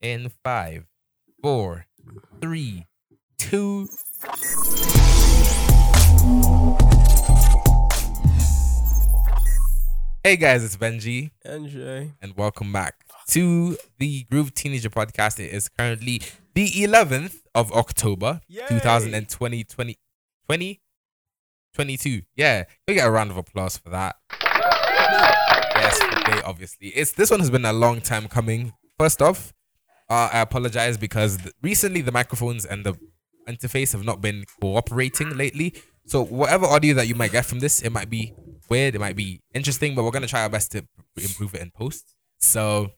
in five, four, three, two. Hey guys, it's Benji, and NJ. and welcome back to the Groove Teenager podcast. It is currently the 11th of October, Yay! 2020, 20, 20, 22. Yeah, we get a round of applause for that. Yes, okay, obviously. It's this one has been a long time coming. First off, uh, I apologize because th- recently the microphones and the interface have not been cooperating lately. So whatever audio that you might get from this, it might be weird, it might be interesting, but we're gonna try our best to improve it in post. So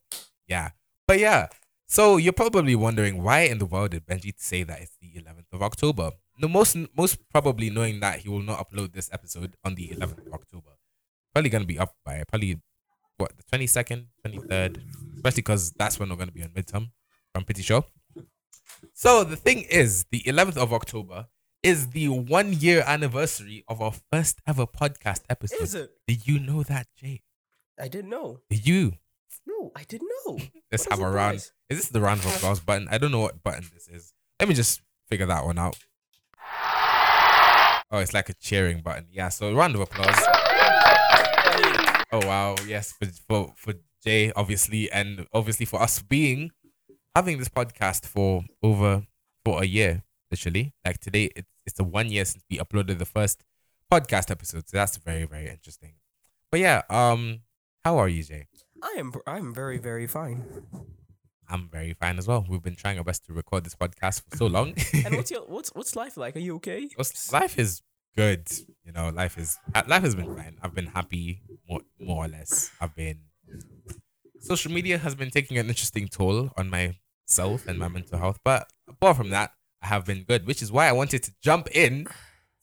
yeah, but yeah. So you're probably wondering why in the world did Benji say that it's the 11th of October? No, most most probably knowing that he will not upload this episode on the 11th of October. Probably gonna be up by probably what the 22nd, 23rd, especially because that's when we're gonna be on midterm. I'm pretty sure. So the thing is, the 11th of October is the one year anniversary of our first ever podcast episode. Is it? Did you know that, Jay? I didn't know. Did you? No, I didn't know. Let's What have a round. Is this the round of applause button? I don't know what button this is. Let me just figure that one out. Oh, it's like a cheering button. Yeah, so round of applause. Oh wow, yes, for for, for Jay, obviously, and obviously for us being having this podcast for over for a year, literally. Like today, it's it's the one year since we uploaded the first podcast episode. So that's very, very interesting. But yeah, um, how are you, Jay? I am. I'm very, very fine. I'm very fine as well. We've been trying our best to record this podcast for so long. And what's your what's what's life like? Are you okay? What's- life is good. You know, life is life has been fine. I've been happy more more or less. I've been social media has been taking an interesting toll on myself and my mental health, but apart from that, I have been good, which is why I wanted to jump in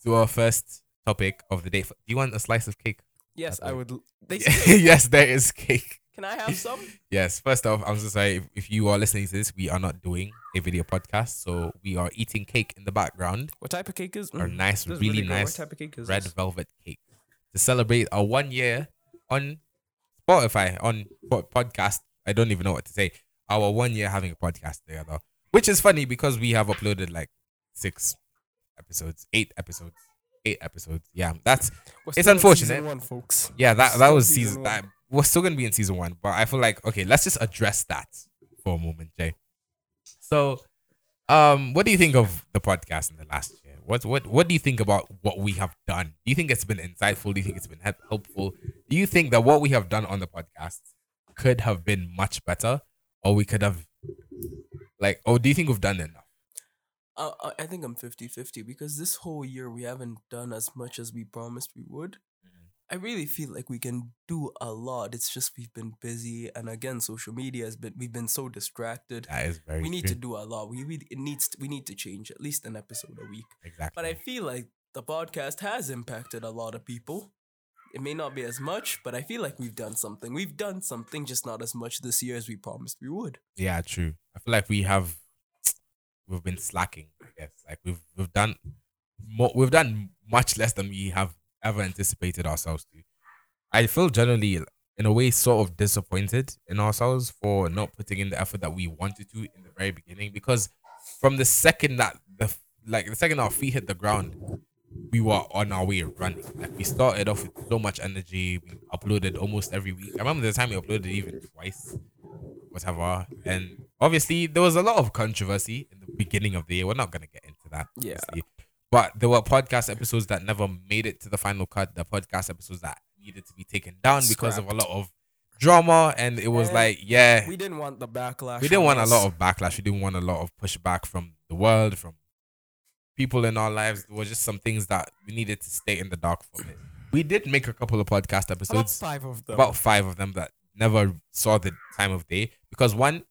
to our first topic of the day. Do you want a slice of cake? Yes, I would. Yes, there is cake. can I have some? Yes, first off, I'm so sorry if, if you are listening to this. We are not doing a video podcast, so we are eating cake in the background. What type of cake is? Mm, nice, this is really. What nice type of cake is red this? velvet cake to celebrate our one year on Spotify on podcast. I don't even know what to say. Our one year having a podcast together, which is funny because we have uploaded like six episodes, eight episodes, eight episodes. Yeah, that's it's unfortunate. One, folks. yeah that that was season season that we're still gonna be in season one, but I feel like okay, let's just address that for a moment, Jay. So, um, what do you think of the podcast in the last? What what what do you think about what we have done? Do you think it's been insightful? Do you think it's been helpful? Do you think that what we have done on the podcast could have been much better, or we could have like, or do you think we've done enough? I- I think I'm 50-50 because this whole year we haven't done as much as we promised we would. I really feel like we can do a lot. It's just we've been busy, and again, social media has been. We've been so distracted. That is very. we need true. to do a lot. We really it needs to, we need to change at least an episode a week. exactly. But I feel like the podcast has impacted a lot of people. It may not be as much, but I feel like we've done something. We've done something, just not as much this year as we promised we would. Yeah, true. I feel like we have we've been slacking. Yes, like we've we've done more, we've done much less than we have ever anticipated ourselves to. I feel generally in a way sort of disappointed in ourselves for not putting in the effort that we wanted to in the very beginning because from the second that the like the second our feet hit the ground we were on our way running. Like we started off with so much energy. We uploaded almost every week. I remember the time we uploaded even twice, whatever. And obviously there was a lot of controversy in the beginning of the year. We're not gonna get into that. Yeah. obviously. But there were podcast episodes that never made it to the final cut. The podcast episodes that needed to be taken down because of a lot of drama. And it was And like, yeah, We didn't want the backlash. we didn't on want a lot of backlash. We didn't want a lot of pushback from the world, from people in our lives. There were just some things that we needed to stay in the dark for a bit. We did make a couple of podcast about episodes, five of them. about five of them that never saw the time of day because one,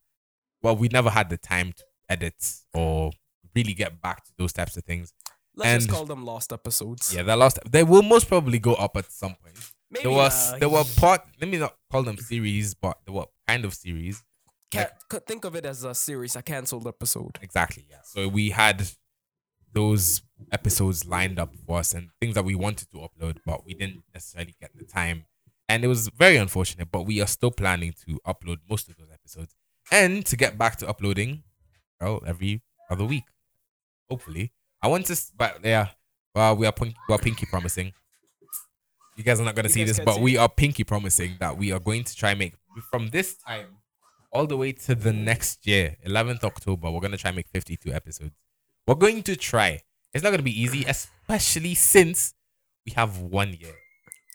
well, we never had the time to edit or really get back to those types of things. Let's just call them lost episodes. Yeah, they're lost. They will most probably go up at some point. Maybe there was uh, there were part. Let me not call them series, but there were kind of series. ca- c- think of it as a series, a cancelled episode. Exactly. Yeah. So we had those episodes lined up for us and things that we wanted to upload, but we didn't necessarily get the time. And it was very unfortunate, but we are still planning to upload most of those episodes. and to get back to uploading, well, every other week, hopefully. I want to, but yeah, well, we are pink, we are pinky promising. You guys are not gonna You see this, but see we are pinky promising that we are going to try and make from this time all the way to the next year, 11th October. We're gonna try and make 52 episodes. We're going to try. It's not gonna be easy, especially since we have one year.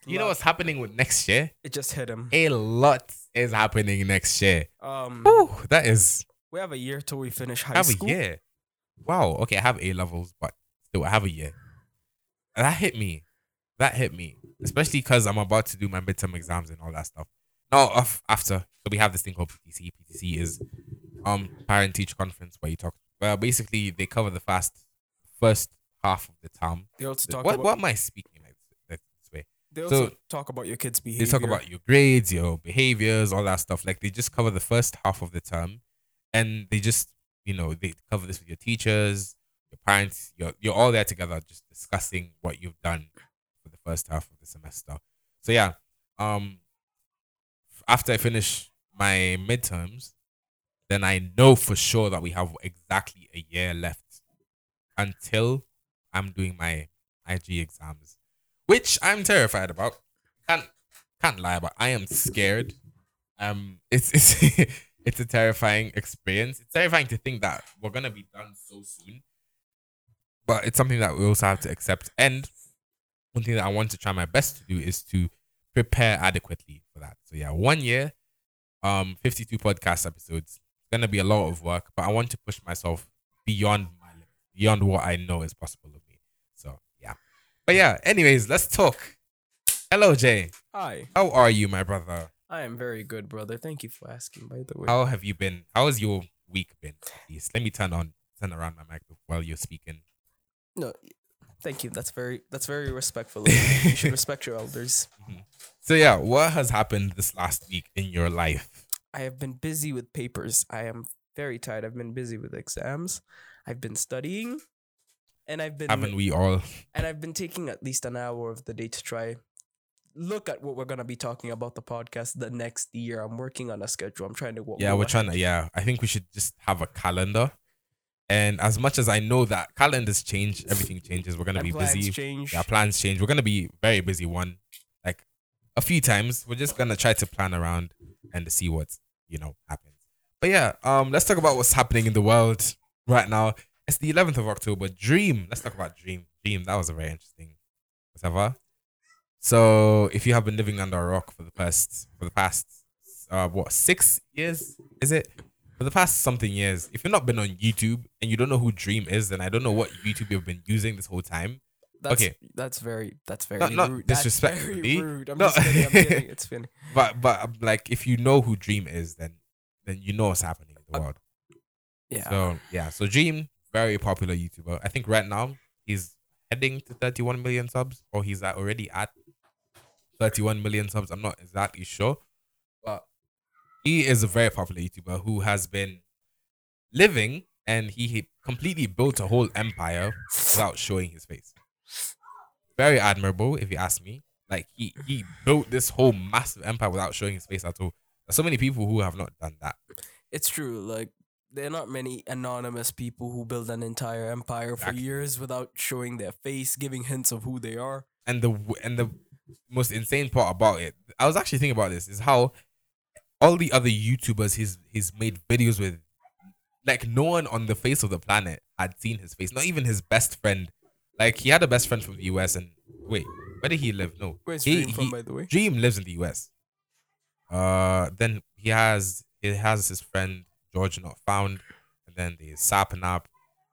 You know what's happening with next year? It just hit him. A lot is happening next year. Um, Whew, that is we have a year till we finish high I have school. a year. Wow. Okay, I have A levels, but still, I have a year. And that hit me. That hit me, especially because I'm about to do my midterm exams and all that stuff. No, off after. So we have this thing called PTC. PTC is um parent teacher conference where you talk. Well, basically they cover the first first half of the term. They also talk What about what am I speaking like this, this way? they also so- talk about your kids' behavior. They talk about your grades, your behaviors, all that stuff. Like they just cover the first half of the term, and they just you know they cover this with your teachers, your parents. You're you're all there together, just discussing what you've done for the first half of the semester. So yeah, um, after I finish my midterms, then I know for sure that we have exactly a year left until I'm doing my IG exams, which I'm terrified about. Can't can't lie about. I am scared. Um, it's it's it's a terrifying experience. It's terrifying to think that we're gonna be done so soon, but it's something that we also have to accept. And one thing that I want to try my best to do is to prepare adequately for that. So yeah, one year, um, fifty-two podcast episodes. It's gonna be a lot of work, but I want to push myself beyond my limit, beyond what I know is possible of me. So yeah, but yeah. Anyways, let's talk. Hello, Jay. Hi, How are you, my brother? I am very good, brother. Thank you for asking. By the way, How have you been? How has your week been? Please let me turn on turn around my mic while you're speaking. no, thank you. That's very that's very respectful. you. should respect your elders. Mm-hmm. So yeah, what has happened this last week in your life? I have been busy with papers. I am very tired. I've been busy with exams. I've been studying, and I've been Haven't we all? and I've been taking at least an hour of the day to try look at what we're gonna be talking about the podcast the next year. I'm working on a schedule. I'm trying to go. Yeah, we're ahead. trying to. Yeah, I think we should just have a calendar. And as much as I know that calendars change, everything changes. We're gonna And be plans busy. Change. Yeah, plans change. We're gonna be very busy. One, like a few times. We're just gonna try to plan around and see what you know happens. But yeah, um, let's talk about what's happening in the world right now. It's the 11th of October. Dream. Let's talk about Dream. Dream. That was a very interesting whatever. So if you have been living under a rock for the past for the past uh what six years is it? For the past something years, if you've not been on YouTube and you don't know who Dream is, then I don't know what YouTube you've been using this whole time. That's, okay. That's very. That's very Not- not rude. Disrespectfully. rude. I'm No. just kidding. I'm kidding. It's funny. But but um, like if you know who Dream is, then then you know what's happening in the Uh, world. Yeah. So yeah, so Dream, very popular YouTuber. I think right now he's heading to 31 million subs, or he's at, already at 31 million subs. I'm not exactly sure, but he is a very popular YouTuber who has been living and he, completely built a whole empire without showing his face. Very admirable, if you ask me. Like he he built this whole massive empire without showing his face at all. There's so many people who have not done that. it's true. Like there are not many anonymous people who build an entire empire for Exactly. years without showing their face, giving hints of who they are. and the and the most insane part about it, I was actually thinking about this, is how all the other YouTubers he's he's made videos with, like no one on the face of the planet had seen his face. Not even his best friend. Like he had a best friend from the US, and wait, where did he live? No, Where's he, Dream from, by the way? Dream lives in the US. Uh, then he has he has his friend GeorgeNotFound, and then the Sapnap,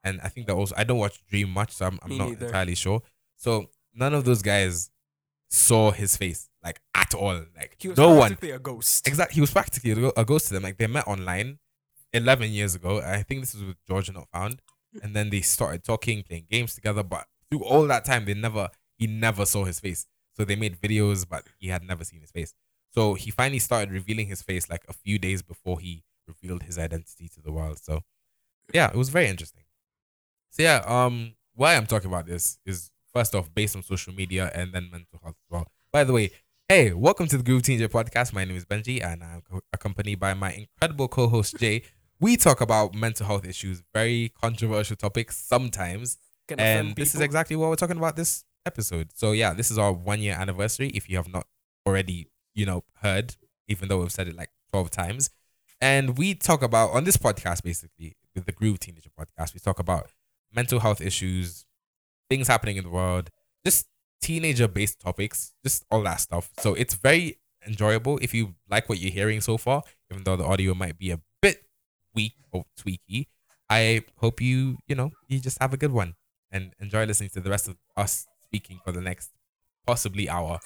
and I think that also I don't watch Dream much, so I'm, I'm Me not neither. entirely sure. So none of those guys saw his face like at all. Like He was no one. practically a ghost. Exactly, he was practically a a ghost to them. Like they met online eleven years ago. I think this was with GeorgeNotFound, and then they started talking, playing games together. But through all that time, they never he never saw his face. So they made videos, but he had never seen his face. So he finally started revealing his face like a few days before he revealed his identity to the world. So yeah, it was very interesting. So yeah, um, why I'm talking about this is first off based on social media and then mental health as well. By the way, Hey, welcome to the Groove Teenager podcast. My name is Benji, and I'm accompanied by my incredible co-host Jay. We talk about mental health issues, very controversial topics sometimes, Can and this is exactly what we're talking about this episode. So yeah, this is our one year anniversary. If you have not already, you know, heard, even though we've said it like twelve times, and we talk about on this podcast basically with the Groove Teenager podcast, we talk about mental health issues, things happening in the world, just teenager based topics, just all that stuff. So it's very enjoyable if you like what you're hearing so far, even though the audio might be a bit weak or tweaky. I hope you, you know, you just have a good one and enjoy listening to the rest of us speaking for the next possibly hour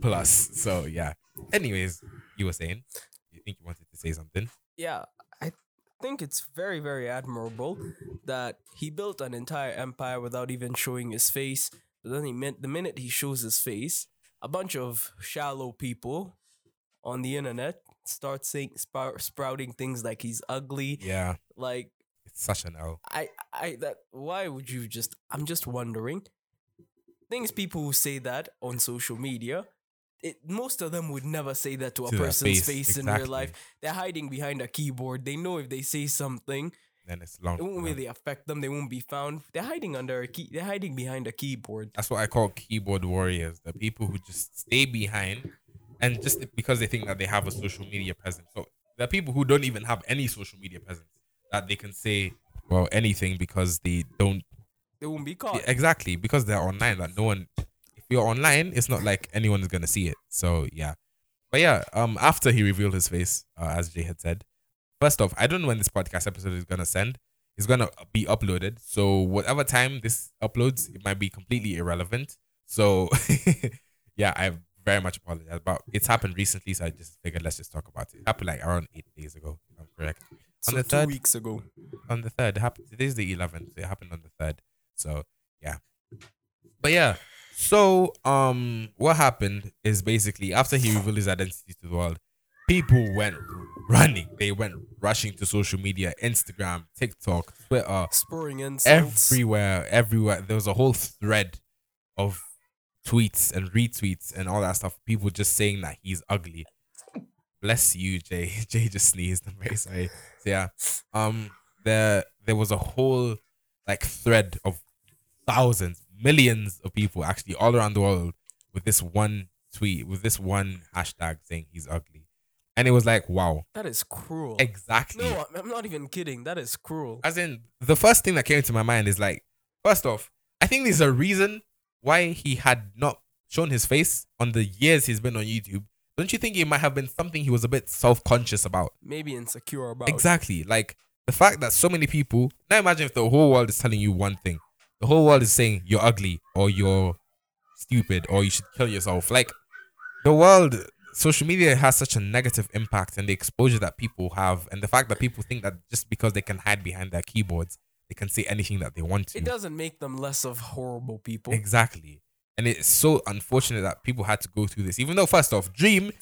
plus. So yeah. Anyways, you were saying you think you wanted to say something. yeah, think it's very, very admirable that he built an entire empire without even showing his face. But then he meant the minute he shows his face, a bunch of shallow people on the internet start saying sprouting things like he's ugly. Yeah. Like It's such an L. I, I that why would you just? I'm just wondering. Things people who say that on social media. It, most of them would never say that to a To their person's face, face, in real life. They're hiding behind a keyboard. They know if they say something, Then it's long. it won't really affect them. They won't be found. They're hiding under a key. They're hiding behind a keyboard. That's what I call keyboard warriors. The people who just stay behind and just because they think that they have a social media presence. So there are people who don't even have any social media presence that they can say well anything because they don't They won't be caught. exactly because they're online. That no one, you're online, it's not like anyone is gonna see it. So yeah, but yeah. Um, after he revealed his face, uh, as Jay had said, first off, I don't know when this podcast episode is gonna send. It's gonna be uploaded. So whatever time this uploads, it might be completely irrelevant. So yeah, I very much apologize. But it's happened recently, so I just figured let's just talk about it. It happened like around eight days ago. I'm correct so on the two third- weeks ago. on the third. It happened. Today's the eleventh. It happened on the third. So yeah, but yeah. So um, what happened is basically after he revealed his identity to the world, people went running. They went rushing to social media, Instagram, TikTok, Twitter, Spurring insults. everywhere, everywhere. There was a whole thread of tweets and retweets and all that stuff. People just saying that he's ugly. Bless you, Jay. Jay just sneezed. I'm very sorry. So yeah. Um there there was a whole like thread of thousands, millions of people actually all around the world with this one tweet, with this one hashtag saying he's ugly. And it was like, wow. that is cruel. Exactly. No, I'm- not even kidding. That is cruel. As in, the first thing that came to my mind is like, first off, I think there's a reason why he had not shown his face on the years he's been on YouTube. Don't you think it might have been something he was a bit self conscious about? Maybe insecure about. Exactly. Like the fact that so many people now imagine if the whole world is telling you one thing. The whole world is saying you're ugly or you're stupid or you should kill yourself. Like the world social media has such a negative impact and the exposure that people have and the fact that people think that just because they can hide behind their keyboards they can say anything that they want to. It doesn't make them less of horrible people. Exactly. And it's so unfortunate that people had to go through this. Even though, first off, Dream,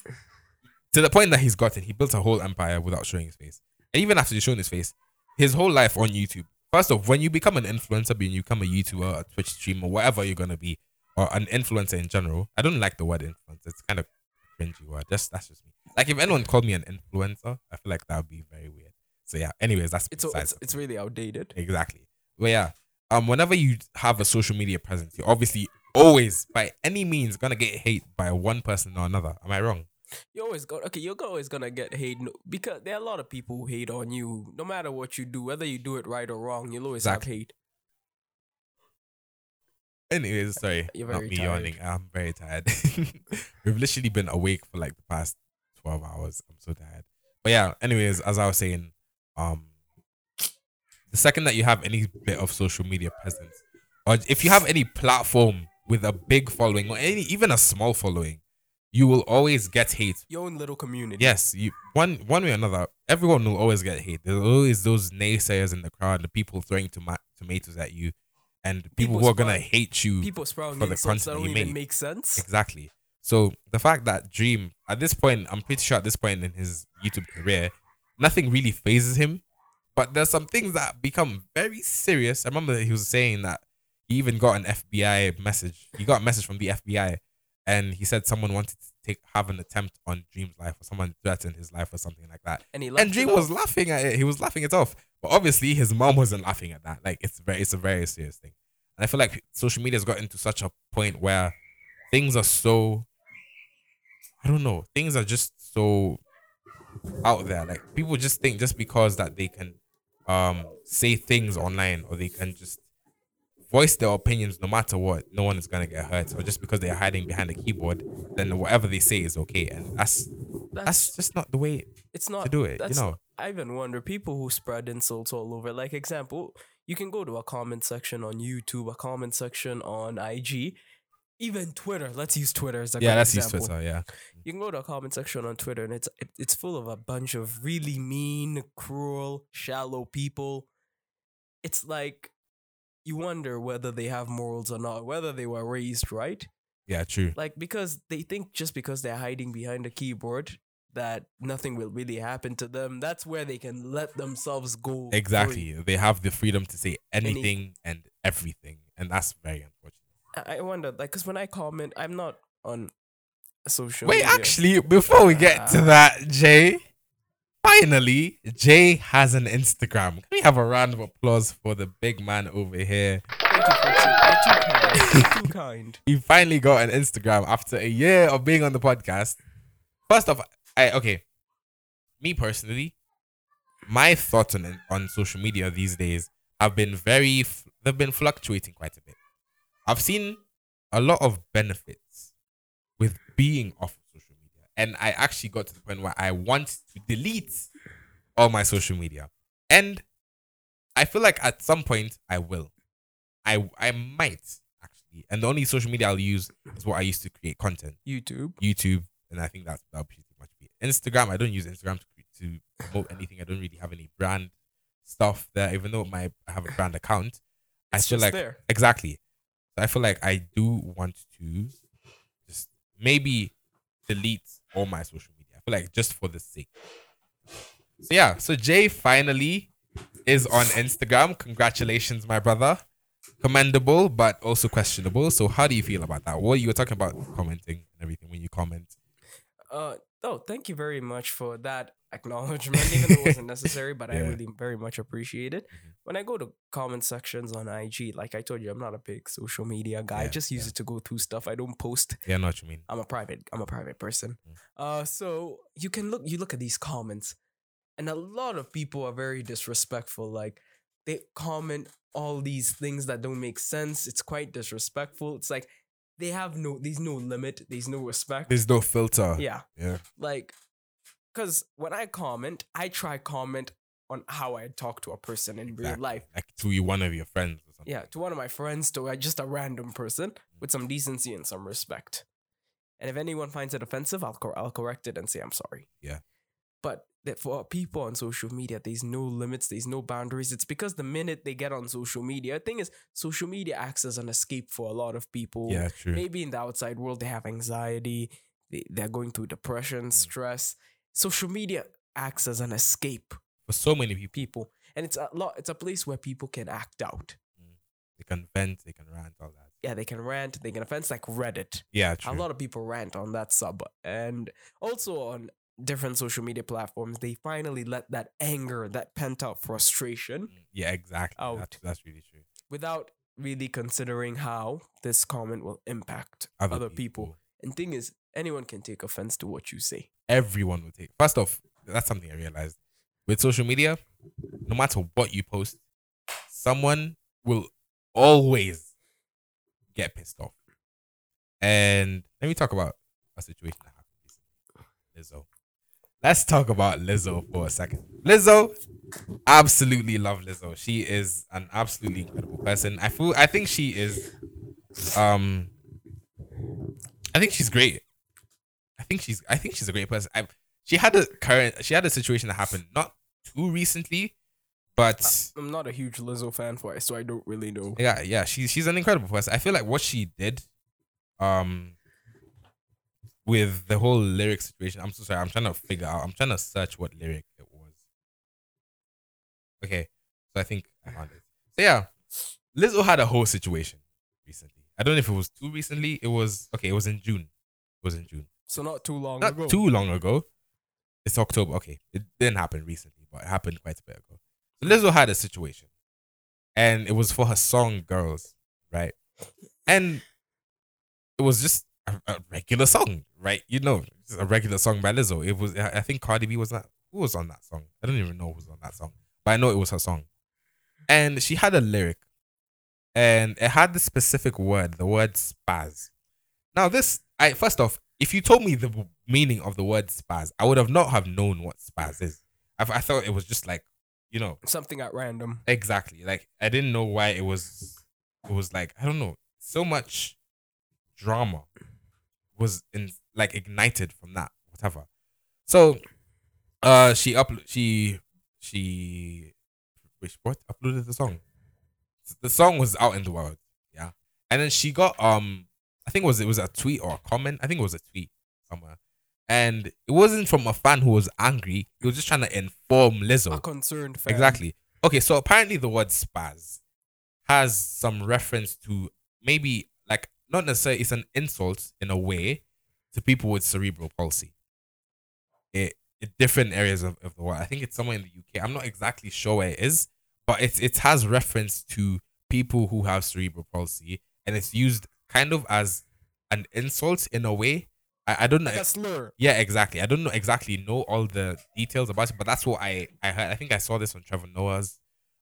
to the point that he's gotten, he built a whole empire without showing his face. And even after he's shown his face, his whole life on YouTube. First off, when you become an influencer, when you become a YouTuber, a Twitch streamer, whatever you're gonna be, or an influencer in general, I don't like the word influencer. It's kind of cringy word. Just that's just me. Like if anyone called me an influencer, I feel like that would be very weird. So yeah. Anyways, that's It's, it's it's really outdated. Exactly. But yeah, um, whenever you have a social media presence, you're obviously always, by any means, gonna get hate by one person or another. Am I wrong? You always go okay. You're always gonna get hate because there are a lot of people who hate on you. No matter what you do, whether you do it right or wrong, you'll always Exactly. have hate. Anyways, sorry, You're not me tired. yawning. I'm very tired. We've literally been awake for like the past twelve hours. I'm so tired. But yeah. Anyways, as I was saying, um, the second that you have any bit of social media presence, or if you have any platform with a big following or any even a small following, you will always get hate Your own little community. Yes, you one one way or another, everyone will always get hate. There's always those naysayers in the crowd, the people throwing toma- tomatoes at you, and people, People who are gonna hate you. People sprouting for the insults that content don't you even make sense. Exactly. So the fact that Dream at this point, I'm pretty sure at this point in his YouTube career, nothing really fazes him. But there's some things that become very serious. I remember he was saying that he even got an FBI message. He got a message from the FBI, and he said someone wanted to take have an attempt on Dream's life or someone threatened his life or something like that. And he And Dream was laughing at it. He was laughing it off. But obviously his mom wasn't laughing at that. Like it's very it's a very serious thing. And I feel like social media has gotten to such a point where things are so I don't know, things are just so out there. Like people just think just because that they can um say things online or they can just voice their opinions no matter what, no one is gonna get hurt. Or just because they're hiding behind a keyboard, then whatever they say is okay. And that's that's That's just not the way it's not to do it. You know. I even wonder people who spread insults all over. Like example, you can go to a comment section on YouTube, a comment section on IG, even Twitter. Let's use Twitter as a Yeah, let's use example. Twitter, yeah. You can go to a comment section on Twitter, and it's it, it's full of a bunch of really mean, cruel, shallow people. It's like you wonder whether they have morals or not, whether they were raised right. Yeah, true. Like because they think just because they're hiding behind a keyboard that nothing will really happen to them. That's where they can let themselves go. free. Exactly. They have the freedom to say Any- anything and everything. And that's very unfortunate. I I wonder, like, because when I comment, I'm not on social. Wait, media. actually, before we get to Ah. that, Jay, finally, Jay has an Instagram. Can we have a round of applause for the big man over here? you for too, you're too kind. Too kind. He finally got an Instagram after a year of being on the podcast. First off, I okay. Me personally, my thoughts on on social media these days have been very they've been fluctuating quite a bit. I've seen a lot of benefits with being off of social media, and I actually got to the point where I want to delete all my social media, and I feel like at some point I will. I I might actually, and the only social media I'll use is what I used to create content. YouTube. YouTube, and I think that's that'll pretty much be it. Instagram. I don't use Instagram to to promote anything. I don't really have any brand stuff there, even though my I have a brand account. I It's feel just like there. exactly. I feel like I do want to just maybe delete all my social media. I feel like just for the sake. So yeah, so Jay finally is on Instagram. Congratulations, my brother. Commendable, but also questionable. So how do you feel about that? What you were talking about commenting and everything when you comment. Uh, oh, thank you very much for that acknowledgement, even though it wasn't necessary, but I really very much appreciate it. Mhm. When I go to comment sections on IG, like I told you, I'm not a big social media guy. I just use yeah. it to go through stuff. I don't post. Yeah, I know what you mean. I'm a private. I'm a private person. Mm. Uh, so you can look. You look at these comments, and a lot of people are very disrespectful. Like they comment all these things that don't make sense. It's quite disrespectful. It's like they have no. There's no limit. There's no respect. There's no filter. Yeah Yeah. like because when i comment i try comment on how i talk to a person in real Exactly. life Like to you, one of your friends or something. yeah to one of my friends to uh, just a random person with some decency and some respect and if anyone finds it offensive i'll, cor- I'll correct it and say i'm sorry Yeah. but that for people on social media there's no limits there's no boundaries. It's because the minute they get on social media the thing is social media acts as an escape for a lot of people. Yeah, true. maybe in the outside world they have anxiety they, they're going through depression mm. stress. Social media acts as an escape For so many people, people. And it's a lot it's a place where people can act out. Mm. They can vent, they can rant, all that. yeah they can rant they can offense like reddit. Yeah, true. a lot of people rant on that sub and also on different social media platforms they finally let that anger that pent up frustration Mm, Yeah, exactly. Out. That's, that's really true. without really considering how this comment will impact other, people. and thing is anyone can take offense to what you say everyone will take. First off, that's something I realized with social media. No matter what you post, someone will always get pissed off. And let me talk about a situation that happened recently. Lizzo. Let's talk about Lizzo for a second. Lizzo, absolutely love Lizzo. She is an absolutely incredible person. I feel. I think she is. Um. I think she's great. I think she's I think she's a great person. I, she had a current she had a situation that happened not too recently, but i'm not a huge lizzo fan for it so i don't really know yeah, yeah, she's she's an incredible person. I feel like what she did, um, with the whole lyric situation. I'm so sorry. I'm trying to figure out. I'm trying to search what lyric it was. Okay, so I think I found it. So yeah, Lizzo had a whole situation recently. I don't know if it was too recently. It was okay. It was in June. It was in June. So not too long not ago. too long ago. It's October. Okay, it didn't happen recently, but it happened quite a bit ago. So Lizzo had a situation, and it was for her song "Girls," right? And it was just a, a regular song, right? You know, a regular song by Lizzo. It was. I think Cardi B was that. Who was on that song? I don't even know who was on that song, but I know it was her song. And she had a lyric, and it had the specific word, the word spaz. Now, this, I first off, if you told me the meaning of the word spaz, I would have not have known what spaz is. I, I thought it was just like, you know, Something at random. exactly. Like I didn't know why it was. It was like I don't know. So much drama was in like ignited from that whatever. So, uh, she up she she which what uploaded the song. The song was out in the world, yeah, and then she got um I think it was it was a tweet or a comment. I think it was a tweet somewhere. And it wasn't from a fan who was angry. He was just trying to inform Lizzo. A concerned fan. Exactly. Okay, so apparently the word spaz has some reference to maybe like not necessarily it's an insult in a way to people with cerebral palsy. It, in different areas of, of the world. I think it's somewhere in the UK. I'm not exactly sure where it is, but it it has reference to people who have cerebral palsy and it's used kind of as an insult in a way. I, I don't know. Like a slur. Yeah, exactly. I don't know exactly know all the details about it, but that's what I I heard. I think I saw this on Trevor Noah's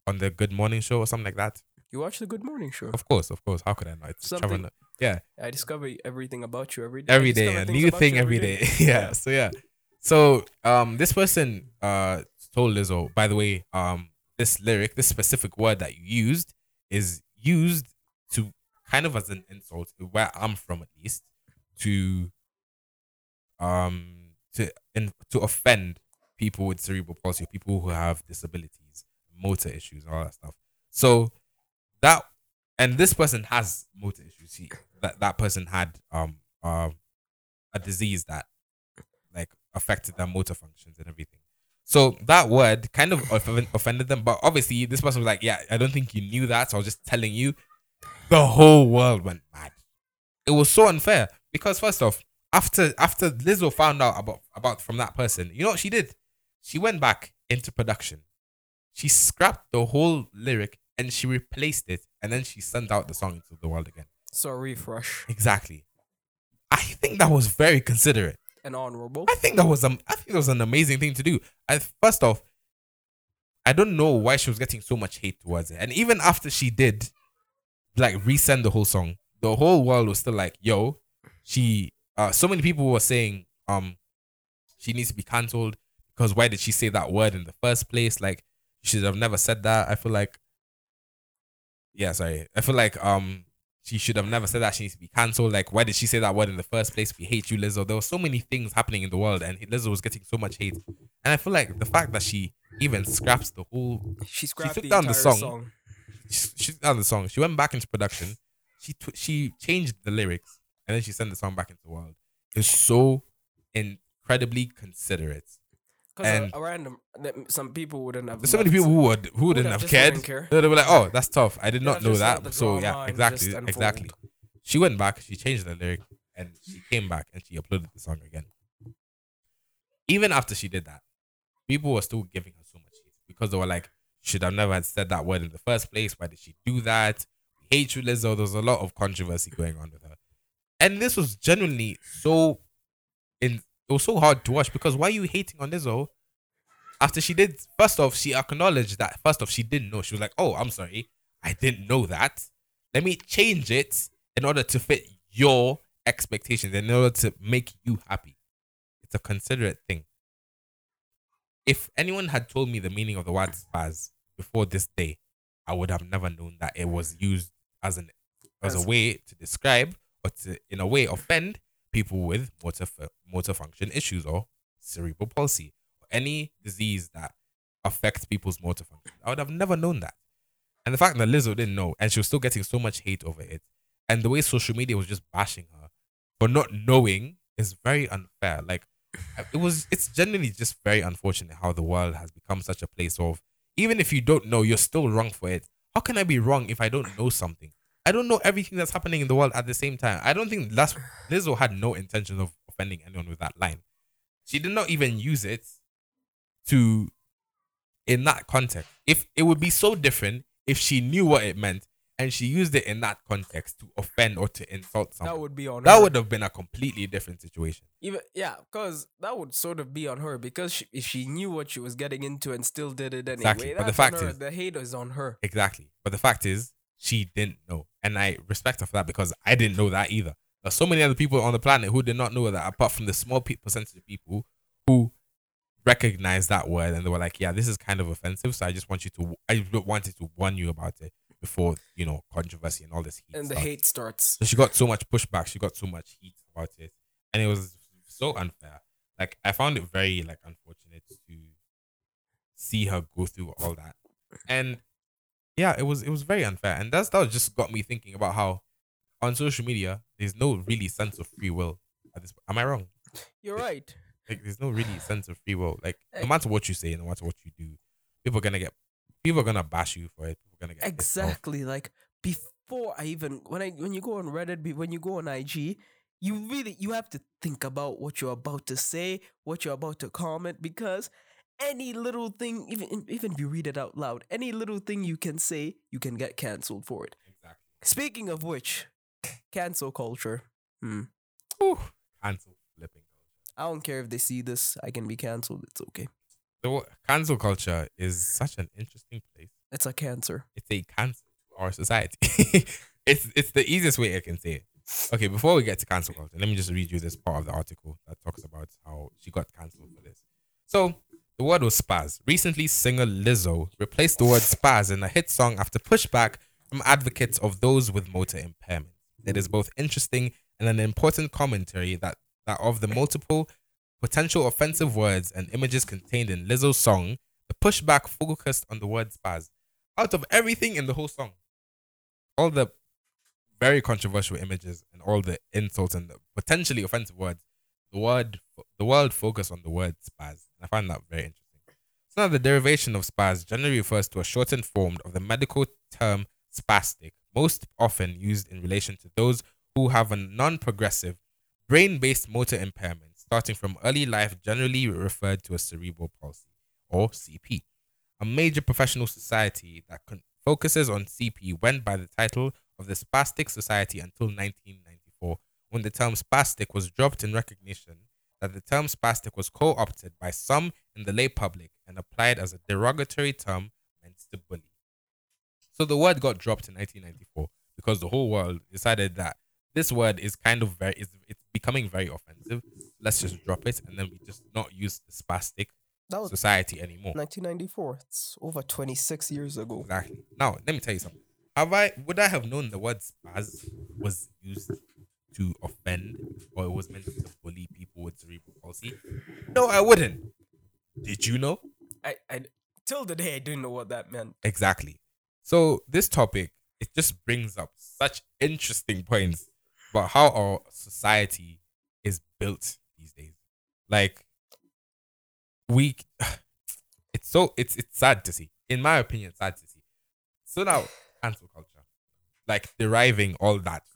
on the Good Morning Show or something like that. You watch the Good Morning Show. Of course, of course. How could I not? It's Trevor Something- Noah. Yeah, I discover everything about you every day. Every day, a new thing every day. yeah. So yeah. So um, this person uh told Lizzo. By the way, um, this lyric, this specific word that you used, is used to kind of as an insult where I'm from, at least, to um to in, to offend people with cerebral palsy, people who have disabilities, motor issues, all that stuff. So that and this person has motor issues. He, that that person had um um a disease that like affected their motor functions and everything. So that word kind of offended them, but obviously this person was like, "Yeah, I don't think you knew that." So I was just telling you. The whole world went mad. It was so unfair because first off, after after Lizzo found out about about from that person, you know what she did? She went back into production. She scrapped the whole lyric and she replaced it, and then she sent out the song into the world again. So a refresh Exactly. I think that was very considerate. and honorable. I think that was um, I think that was an amazing thing to do. I, first off, I don't know why she was getting so much hate towards it, and even after she did, like resend the whole song, the whole world was still like, "Yo, she." Uh, so many people were saying, um, she needs to be cancelled because why did she say that word in the first place? Like, she should have never said that. I feel like, yeah, sorry, I feel like um, she should have never said that. She needs to be cancelled. Like, why did she say that word in the first place? We hate you, Lizzo. There were so many things happening in the world, and Lizzo was getting so much hate. And I feel like the fact that she even scraps the whole, She scrapped took the down the song. song. she, she took down the song. She went back into production. She tw- she changed the lyrics, and then she sent the song back into the world. It's so incredibly considerate. Because And- a, a random, some people wouldn't have. So many people who would who wouldn't have have cared. care. They were like, "Oh, that's tough. I did not know just let the that." So yeah, exactly, exactly. She went back. She changed the lyric, and she came back and she uploaded the song again. Even after she did that, people were still giving her so much hate because they were like, "Should have never had said that word in the first place. Why did she do that? We hate you, Lizzo." There was a lot of controversy going on with her, and this was genuinely so. In it was so hard to watch because why are you hating on Lizzo? After she did, first off, she acknowledged that. First off, she didn't know. She was like, "Oh, I'm sorry, I didn't know that. Let me change it in order to fit your expectations, in order to make you happy." It's a considerate thing. If anyone had told me the meaning of the word spaz before this day, I would have never known that it was used as an as a way to describe or to in a way offend people with motor motor function issues or cerebral palsy or any disease that affects people's motor function. I would have never known that. And the fact that Lizzo didn't know and she was still getting so much hate over it, and the way social media was just bashing her for not knowing is very unfair. Like it was, it's generally just very unfortunate how the world has become such a place of even if you don't know, you're still wrong for it. How can I be wrong if I don't know something? I don't know everything that's happening in the world at the same time. I don't think that's Lizzo had no intention of offending anyone with that line. She did not even use it to in that context. If it would be so different if she knew what it meant and she used it in that context to offend or to insult someone. That would be on That her. would have been a completely different situation. even yeah, because that would sort of be on her because she, if she knew what she was getting into and still did it anyway. Exactly, but the fact is- the hate is on her. Exactly. But the fact is, she didn't know. And I respect her for that because I didn't know that either. There's so many other people on the planet who did not know that, apart from the small pe- percentage of people who recognized that word and they were like, yeah, this is kind of offensive. So I just want you to, I wanted to warn you about it before, you know, controversy and all this heat. And the hate starts. So she got so much pushback. She got so much heat about it, and it was so unfair. Like I found it very like unfortunate to see her go through all that, and yeah, it was it was very unfair, and that's that just got me thinking about how on social media there's no really sense of free will. At this, am I wrong? You're right. Like there's no really sense of free will. Like no matter what you say, no matter what you do, people are gonna get people are gonna bash you for it. People are gonna get. Exactly. Like before I even when I when you go on Reddit, when you go on IG, you really you have to think about what you're about to say, what you're about to comment, because any little thing, even even if you read it out loud, any little thing you can say, you can get cancelled for it. Exactly. Speaking of which, cancel culture. Hmm. Whew. Cancel flipping. I don't care if they see this. I can be cancelled. It's okay. So cancel culture is such an interesting place. It's a cancer. It's a cancer to our society. it's it's the easiest way I can say it. Okay, before we get to cancel culture, let me just read you this part of the article that talks about how she got cancelled for this. So the word was spaz. Recently, singer Lizzo replaced the word spaz in a hit song after pushback from advocates of those with motor impairment. It is both interesting and an important commentary that, that of the multiple potential offensive words and images contained in Lizzo's song, the pushback focused on the word spaz. Out of everything in the whole song, all the very controversial images and all the insults and the potentially offensive words, the word the world focused on the word spaz. I find that very interesting. So now the derivation of spaz generally refers to a shortened form of the medical term spastic, most often used in relation to those who have a non-progressive brain-based motor impairment starting from early life generally referred to as cerebral palsy or CP. A major professional society that con- focuses on CP went by the title of the Spastic Society until 1994, when the term spastic was dropped in recognition that the term spastic was co opted by some in the lay public and applied as a derogatory term meant to bully. So the word got dropped in 1994 because the whole world decided that this word is kind of very, it's, it's becoming very offensive. Let's just drop it and then we just not use the spastic That was society anymore. 1994. It's over 26 years ago. Exactly. Now, let me tell you something. Have I would I have known the word spaz was used to offend or it was meant to bully people with cerebral palsy? No, I wouldn't. Did you know? I, I till the day I didn't know what that meant. Exactly. So this topic it just brings up such interesting points about how our society is built these days. Like we it's so it's it's sad to see. In my opinion, sad to see. So now cancel culture. Like deriving all that from cancel culture.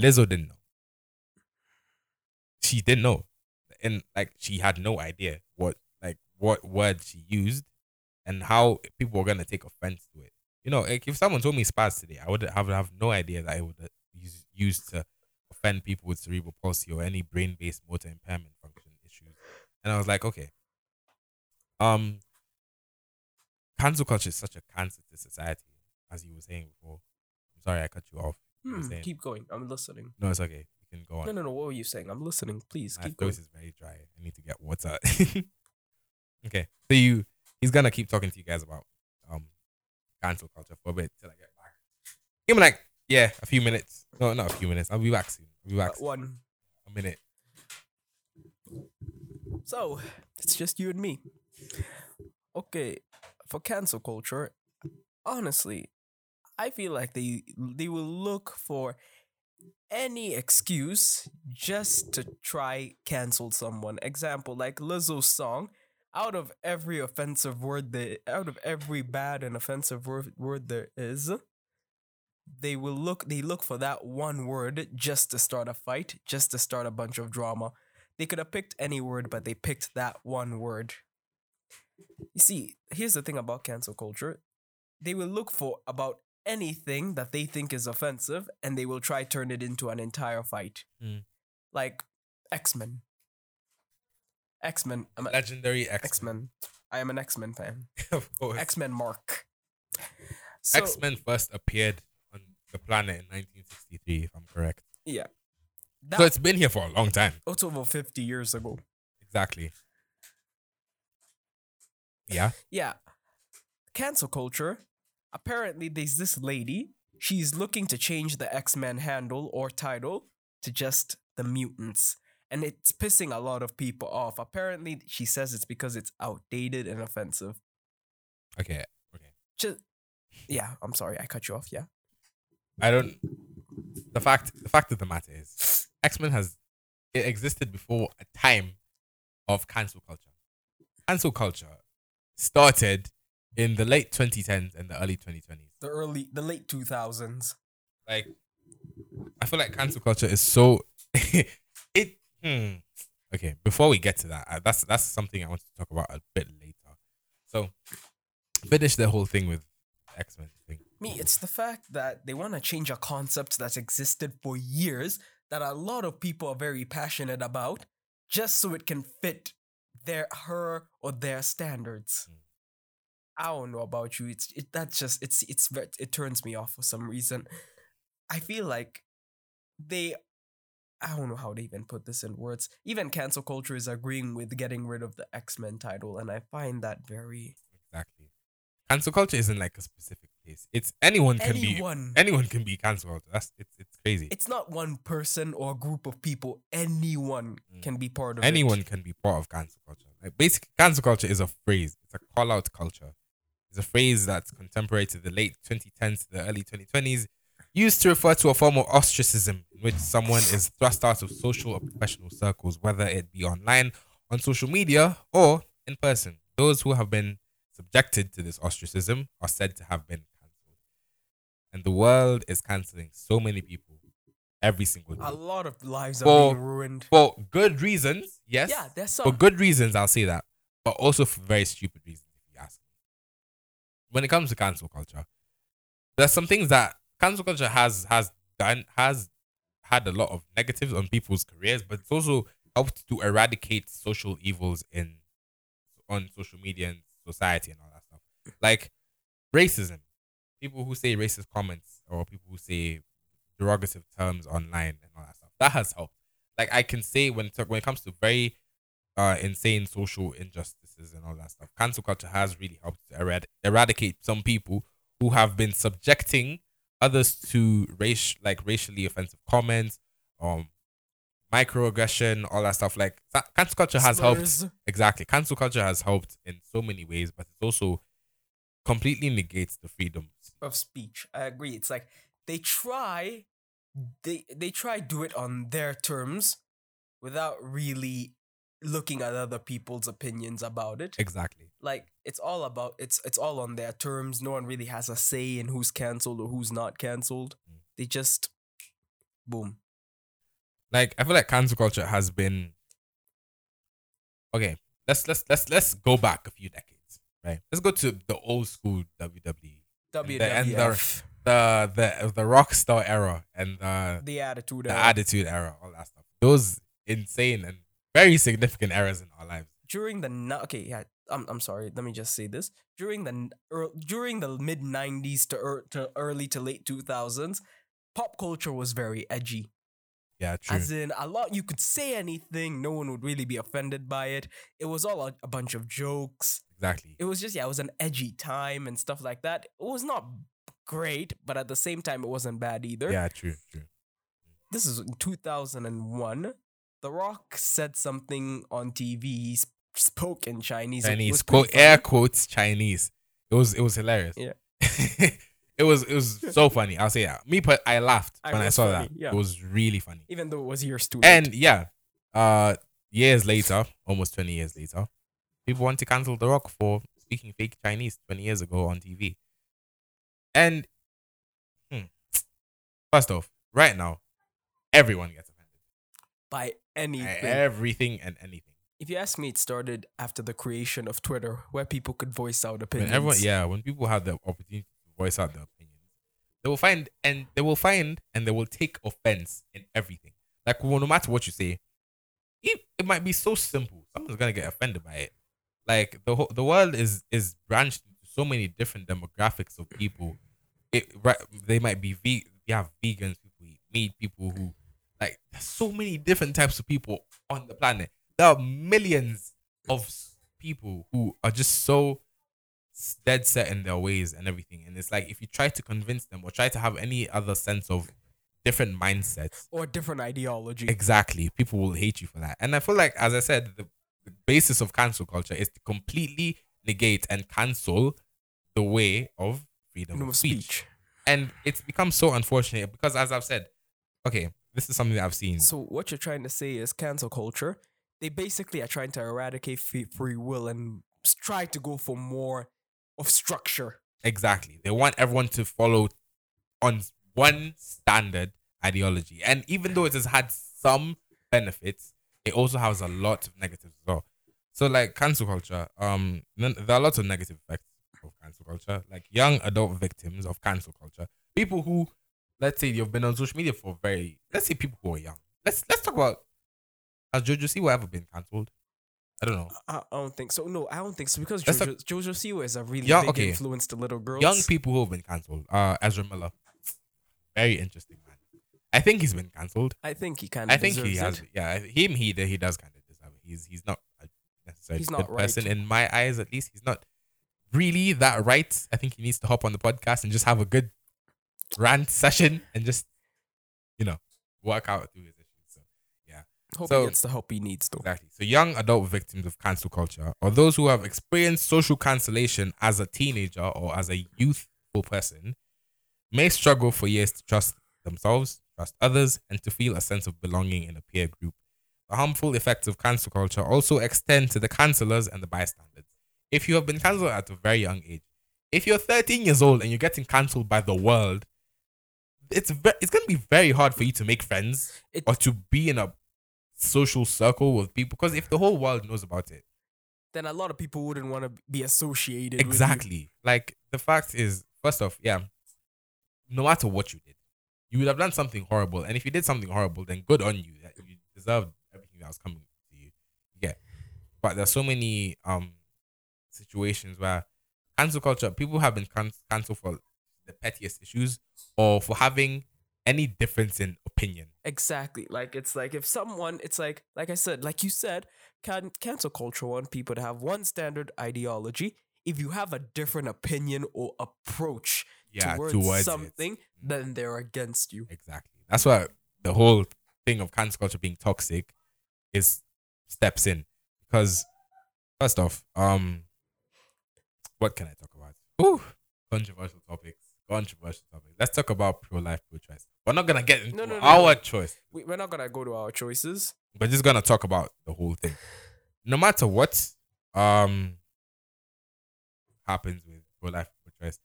Lizzo didn't know. She didn't know. And like she had no idea what like what word she used and how people were gonna take offense to it. You know, like if someone told me spaz today, I would have have no idea that it would use used to offend people with cerebral palsy or any brain-based motor impairment function issues. And I was like, okay, um, cancel culture is such a cancer to society, as you were saying before. I'm sorry I cut you off. You Hmm, keep going. I'm listening. No, it's okay. You can go on. No, no, no. What were you saying? I'm listening. Please My keep going. throat is very dry. I need to get water. okay, so you he's gonna keep talking to you guys about um cancel culture for a bit till I get back. Give me like yeah, a few minutes. No, not a few minutes. I'll be back soon. I'll be back Uh, soon. one. a minute. So it's just you and me. Okay, for cancel culture, honestly, I feel like they they will look for any excuse just to try cancel someone. Example, like Lizzo's song. Out of every offensive word that out of every bad and offensive word, word there is, they will look they look for that one word just to start a fight, just to start a bunch of drama. They could have picked any word, but they picked that one word. You see, here's the thing about cancel culture. They will look for about anything that they think is offensive and they will try turn it into an entire fight. Mm. Like X-Men. X-Men. I'm a Legendary X X-Men. I am an X-Men fan. of course. X-Men Mark. So, X Men first appeared on the planet in 1963, if I'm correct. Yeah. That, so it's been here for a long time. it's over 50 years ago. Exactly. Yeah. Yeah. Cancel culture. Apparently, there's this lady. She's looking to change the X Men handle or title to just the mutants. And it's pissing a lot of people off. Apparently, she says it's because it's outdated and offensive. Okay. Okay. Just, yeah, I'm sorry, I cut you off. Yeah. I don't. The fact. The fact of the matter is, X Men has it existed before a time of cancel culture. Cancel culture started in the late 2010s and the early 2020s. The early, the late 2000s. Like, I feel like cancel culture is so. it. Hmm. Okay. Before we get to that, uh, that's that's something I want to talk about a bit later. So, finish the whole thing with X Men thing. Me, it's the fact that they want to change a concept that's existed for years that a lot of people are very passionate about just so it can fit their her or their standards. Mm. I don't know about you. It's it that's just it's it's it turns me off for some reason. I feel like they I don't know how to even put this in words. Even cancel culture is agreeing with getting rid of the X-Men title and I find that very Exactly. Cancel culture isn't like a specific place. It's anyone can anyone be anyone can be cancel culture. That's it's it's crazy. it's not one person or group of people. Anyone Mm. can be part of anyone it. can be part of cancel culture. Like basically, cancel culture is a phrase. It's a call out culture. It's a phrase that's contemporary to the late 2010s to the early 2020s, used to refer to a form of ostracism in which someone is thrust out of social or professional circles, whether it be online, on social media, or in person. Those who have been subjected to this ostracism are said to have been cancelled. And the world is cancelling so many people every single day. A lot of lives are being ruined. For good reasons, yes. Yeah, there's some. For good reasons, I'll say that. But also for very stupid reasons, if you ask me. When it comes to cancel culture, there's some things that cancel culture has has done has had a lot of negatives on people's careers, but it's also helped to eradicate social evils in on social media and society and all that stuff. Like racism. People who say racist comments or people who say derogative terms online and all that stuff. That has helped. Like I can say when it, when it comes to very uh, insane social and all that stuff, cancel culture has really helped to erad- eradicate some people who have been subjecting others to race like racially offensive comments, um, microaggression, all that stuff. Like ca- cancel culture has helped exactly. Cancel culture has helped in so many ways, but it also completely negates the freedom. of speech. I agree. It's like they try they they try do it on their terms without really looking at other people's opinions about it. Exactly. Like it's all about it's it's all on their terms. No one really has a say in who's cancelled or who's not cancelled. Mm. They just boom. like I feel like cancel culture has been okay. Let's let's let's let's go back a few decades, right? Let's go to the old school WWE, WWF. the- and the- the the the rock star era and the the attitude. the era. attitude era, all that stuff. Those insane and very significant errors in our lives. during the okay yeah I'm, I'm sorry let me just say this during the during the mid 90s to, ear to early to late 2000s pop culture was very edgy Yeah, true. as in a lot you could say anything no one would really be offended by it it was all a, a bunch of jokes exactly. it was just yeah it was an edgy time and stuff like that it was not great but at the same time it wasn't bad either Yeah, true, true. this is 2001 the rock said something on tv he spoke in chinese Chinese quote air quotes Chinese. It was it was hilarious. Yeah. it was it was so funny. I'll say that. Me, but I laughed I when I saw funny, that. yeah. It was really funny. even though it was years too And yeah, uh, years later, almost twenty years later, people want to cancel The Rock for speaking fake Chinese twenty years ago on TV. And hmm, First off, right now, everyone gets by anything. everything and anything. if you ask me, it started after the creation of Twitter, where people could voice out When opinions. everyone, yeah, when people have the opportunity to voice out their opinions, they will find and they will find and they will take offense in everything. Like well, no matter what you say, it, it might be so simple. Someone's gonna get offended by it. Like the whole, the world is is branched into so many different demographics of people. It right, they might be ve- you have vegans, people eat meat, people who like there's so many different types of people on the planet. There are millions of people who are just so dead set in their ways and everything. And it's like if you try to convince them or try to have any other sense of different mindsets, or different ideology. exactly, people will hate you for that. And I feel like, as I said, the, the basis of cancel culture is to completely negate and cancel the way of freedom Freedom of of speech. speech. And it's become so unfortunate because, as I've said, okay, this is something that I've seen. So what you're trying to say is cancel culture. They basically are trying to eradicate free, will and try to go for more of structure. Exactly. They want everyone to follow on one standard ideology. And even though it has had some benefits, it also has a lot of negatives as well. So like cancel culture, um there are lots of negative effects of cancel culture. Like young adult victims of cancel culture. People who let's say you've been on social media for very let's say people who are young. Let's let's talk about has Jojo Siwa ever been cancelled? I don't know. I, I don't think so. No, I don't think so because Let's Jojo, Jojo Siwa is a really Yeah, big okay. influence to little girls. young people who have been cancelled. Uh, Ezra Miller, very interesting man. I think he's been cancelled. I think he kind of. I think he has. Yeah, him he he does kind of deserve it. He's he's not a necessarily He's good not right. person in my eyes. At least he's not really that right. I think he needs to hop on the podcast and just have a good rant session and just you know work out through his issues. So yeah. Hope so- he gets the help he needs though. Exactly. So, young adult victims of cancel culture, or those who have experienced social cancellation as a teenager or as a youthful person, may struggle for years to trust themselves, trust others, and to feel a sense of belonging in a peer group. The harmful effects of cancel culture also extend to the cancelers and the bystanders. If you have been cancelled at a very young age, if you're 13 years old and you're getting cancelled by the world, it's ve- it's gonna be very hard for you to make friends It- or to be in a social circle with people because if the whole world knows about it Then a lot of people wouldn't want to be associated. with you. exactly like the fact is first off yeah no matter what you did you would have done something horrible and if you did something horrible then good on you you deserved everything that was coming to you yeah but there's so many um situations where cancel culture people have been can- cancelled for the pettiest issues or for having any difference in opinion Exactly. Like it's like if someone, it's like like I said, like you said, can cancel culture want people to have one standard ideology. If you have a different opinion or approach yeah towards, towards it. something, then they're against you. Exactly. That's why the whole thing of cancel culture being toxic is steps in. Because first off, um what can I talk about? Ooh, controversial topics. Controversial topics. Let's talk about pro life, pro choice. We're not gonna get into No, no, no, our choice. We, we're not gonna go to our choices. We're just gonna talk about the whole thing. No matter what um happens with pro life, pro choice.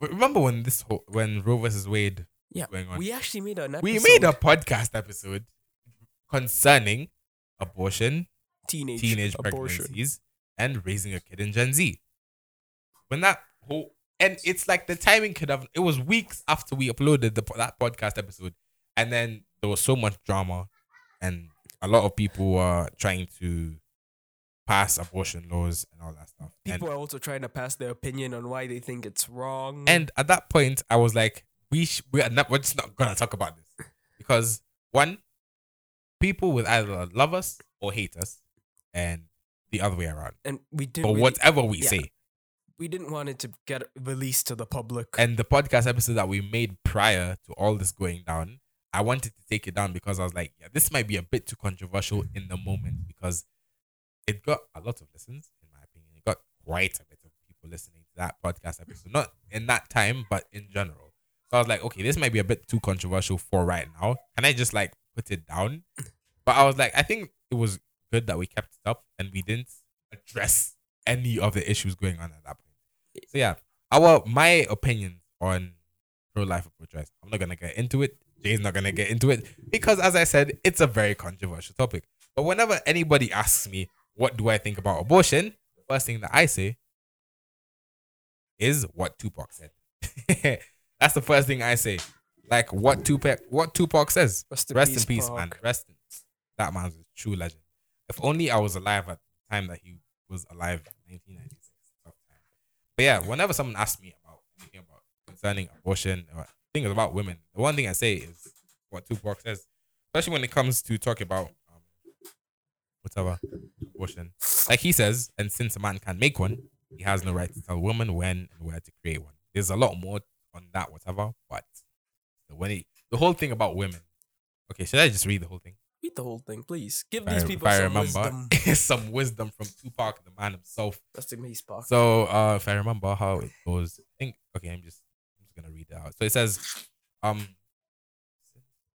Remember when this whole when Roe versus Wade Yeah, going on? we actually made an episode. we made a podcast episode concerning abortion, teenage teenage abortion. pregnancies, and raising a kid in Gen Z. When that whole and it's like the timing could have it was weeks after we uploaded the that podcast episode, and then there was so much drama, and a lot of people were trying to pass abortion laws and all that stuff. And People are also trying to pass their opinion on why they think it's wrong. And at that point, I was like, we sh- we are not we're just not gonna talk about this because one, people will either love us or hate us, and the other way around. and we didn't. Or really- whatever we yeah. say. We didn't want it to get released to the public. And the podcast episode that we made prior to all this going down, I wanted to take it down because I was like, yeah, this might be a bit too controversial in the moment because it got a lot of listens, in my opinion. It got quite a bit of people listening to that podcast episode, not in that time, but in general. So I was like, okay, this might be a bit too controversial for right now. Can I just like put it down? But I was like, I think it was good that we kept it up and we didn't address any of the issues going on at that point. So yeah, our my opinion on pro life or pro choice. I'm not gonna get into it Jay's not gonna get into it because, as I said, it's a very controversial topic. But whenever anybody asks me what do I think about abortion, the first thing that I say is what Tupac said. That's the first thing I say. Like what Tupac, what Tupac says. Rest in Rest peace, in peace, man. Rest. In, that man's a true legend. If only I was alive at the time that he was alive, in 1996. But yeah, whenever someone asks me about anything about concerning abortion or things about women, the one thing I say is what Tupac says, especially when it comes to talking about um, whatever abortion. Like he says, and since a man can make one, he has no right to tell a woman when and where to create one. There's a lot more on that, whatever. But when it, the whole thing about women. Okay, should I just read the whole thing? Read the whole thing, please. Give If I, these people some remember, wisdom. some wisdom from Tupac, the man himself. In peace, Pac. So, uh, if I remember how it goes, I think okay, I'm just I'm just gonna read it out. So it says, um,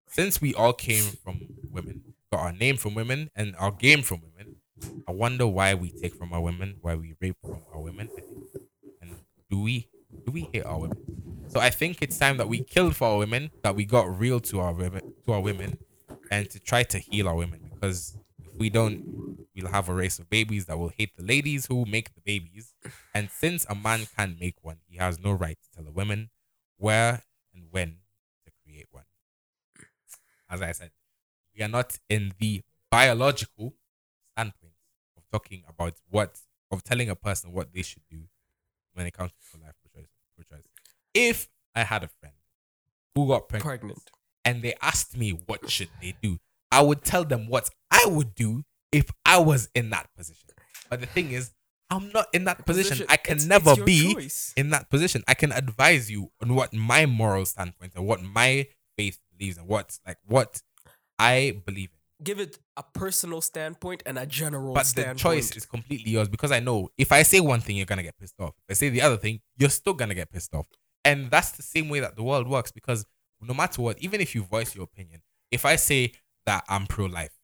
since we all came from women, got our name from women and our game from women, I wonder why we take from our women, why we rape from our women, and do we do we hate our women? So I think it's time that we killed for our women, that we got real to our women, to our women, and to try to heal our women. Because if we don't, we'll have a race of babies that will hate the ladies who make the babies. And since a man can make one, he has no right to tell a woman where and when to create one. As I said, we are not in the biological standpoint of talking about what of telling a person what they should do when it comes to life pro-choice. pro-choice. If I had a friend who got pregnant, Pregnant. And they asked me what should they do, I would tell them what I would do if I was in that position. But the thing is, I'm not in that position. I can It's- never it's be choice. in that position. I can advise you on what my moral standpoint and what my faith believes and what like what I believe in. Give it a personal standpoint and a general But the choice is completely yours because I know if I say one thing, you're gonna get pissed off. If I say the other thing, you're still gonna get pissed off. And that's the same way that the world works because no matter what, even if you voice your opinion, if I say that I'm pro life,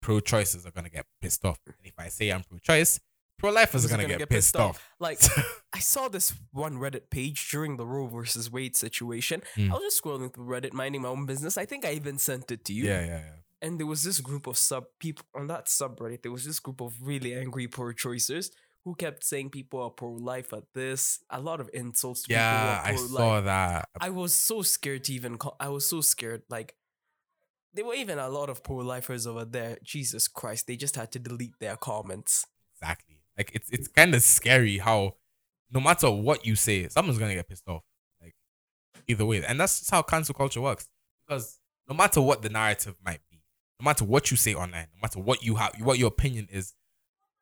pro choices are gonna get pissed off. And if I say I'm pro choice, pro lifers are Who's gonna, get, pissed, off. Like I saw this one Reddit page during the Roe versus Wade situation. Mm. I was just scrolling through Reddit, minding my own business. I think I even sent it to you. yeah, yeah, yeah. And there was this group of sub people on that subreddit. There was this group of really angry pro-choicers who kept saying people are pro-life at this. A lot of insults to Yeah, I people are saw that. I was so scared to even call. I was so scared. Like there were even a lot of pro-lifers over there. Jesus Christ! They just had to delete their comments. Exactly. Like it's it's kind of scary how no matter what you say, someone's gonna get pissed off. Like either way, and that's just how cancel culture works. Because no matter what the narrative might be, no matter what you say online, no matter what you have, what your opinion is,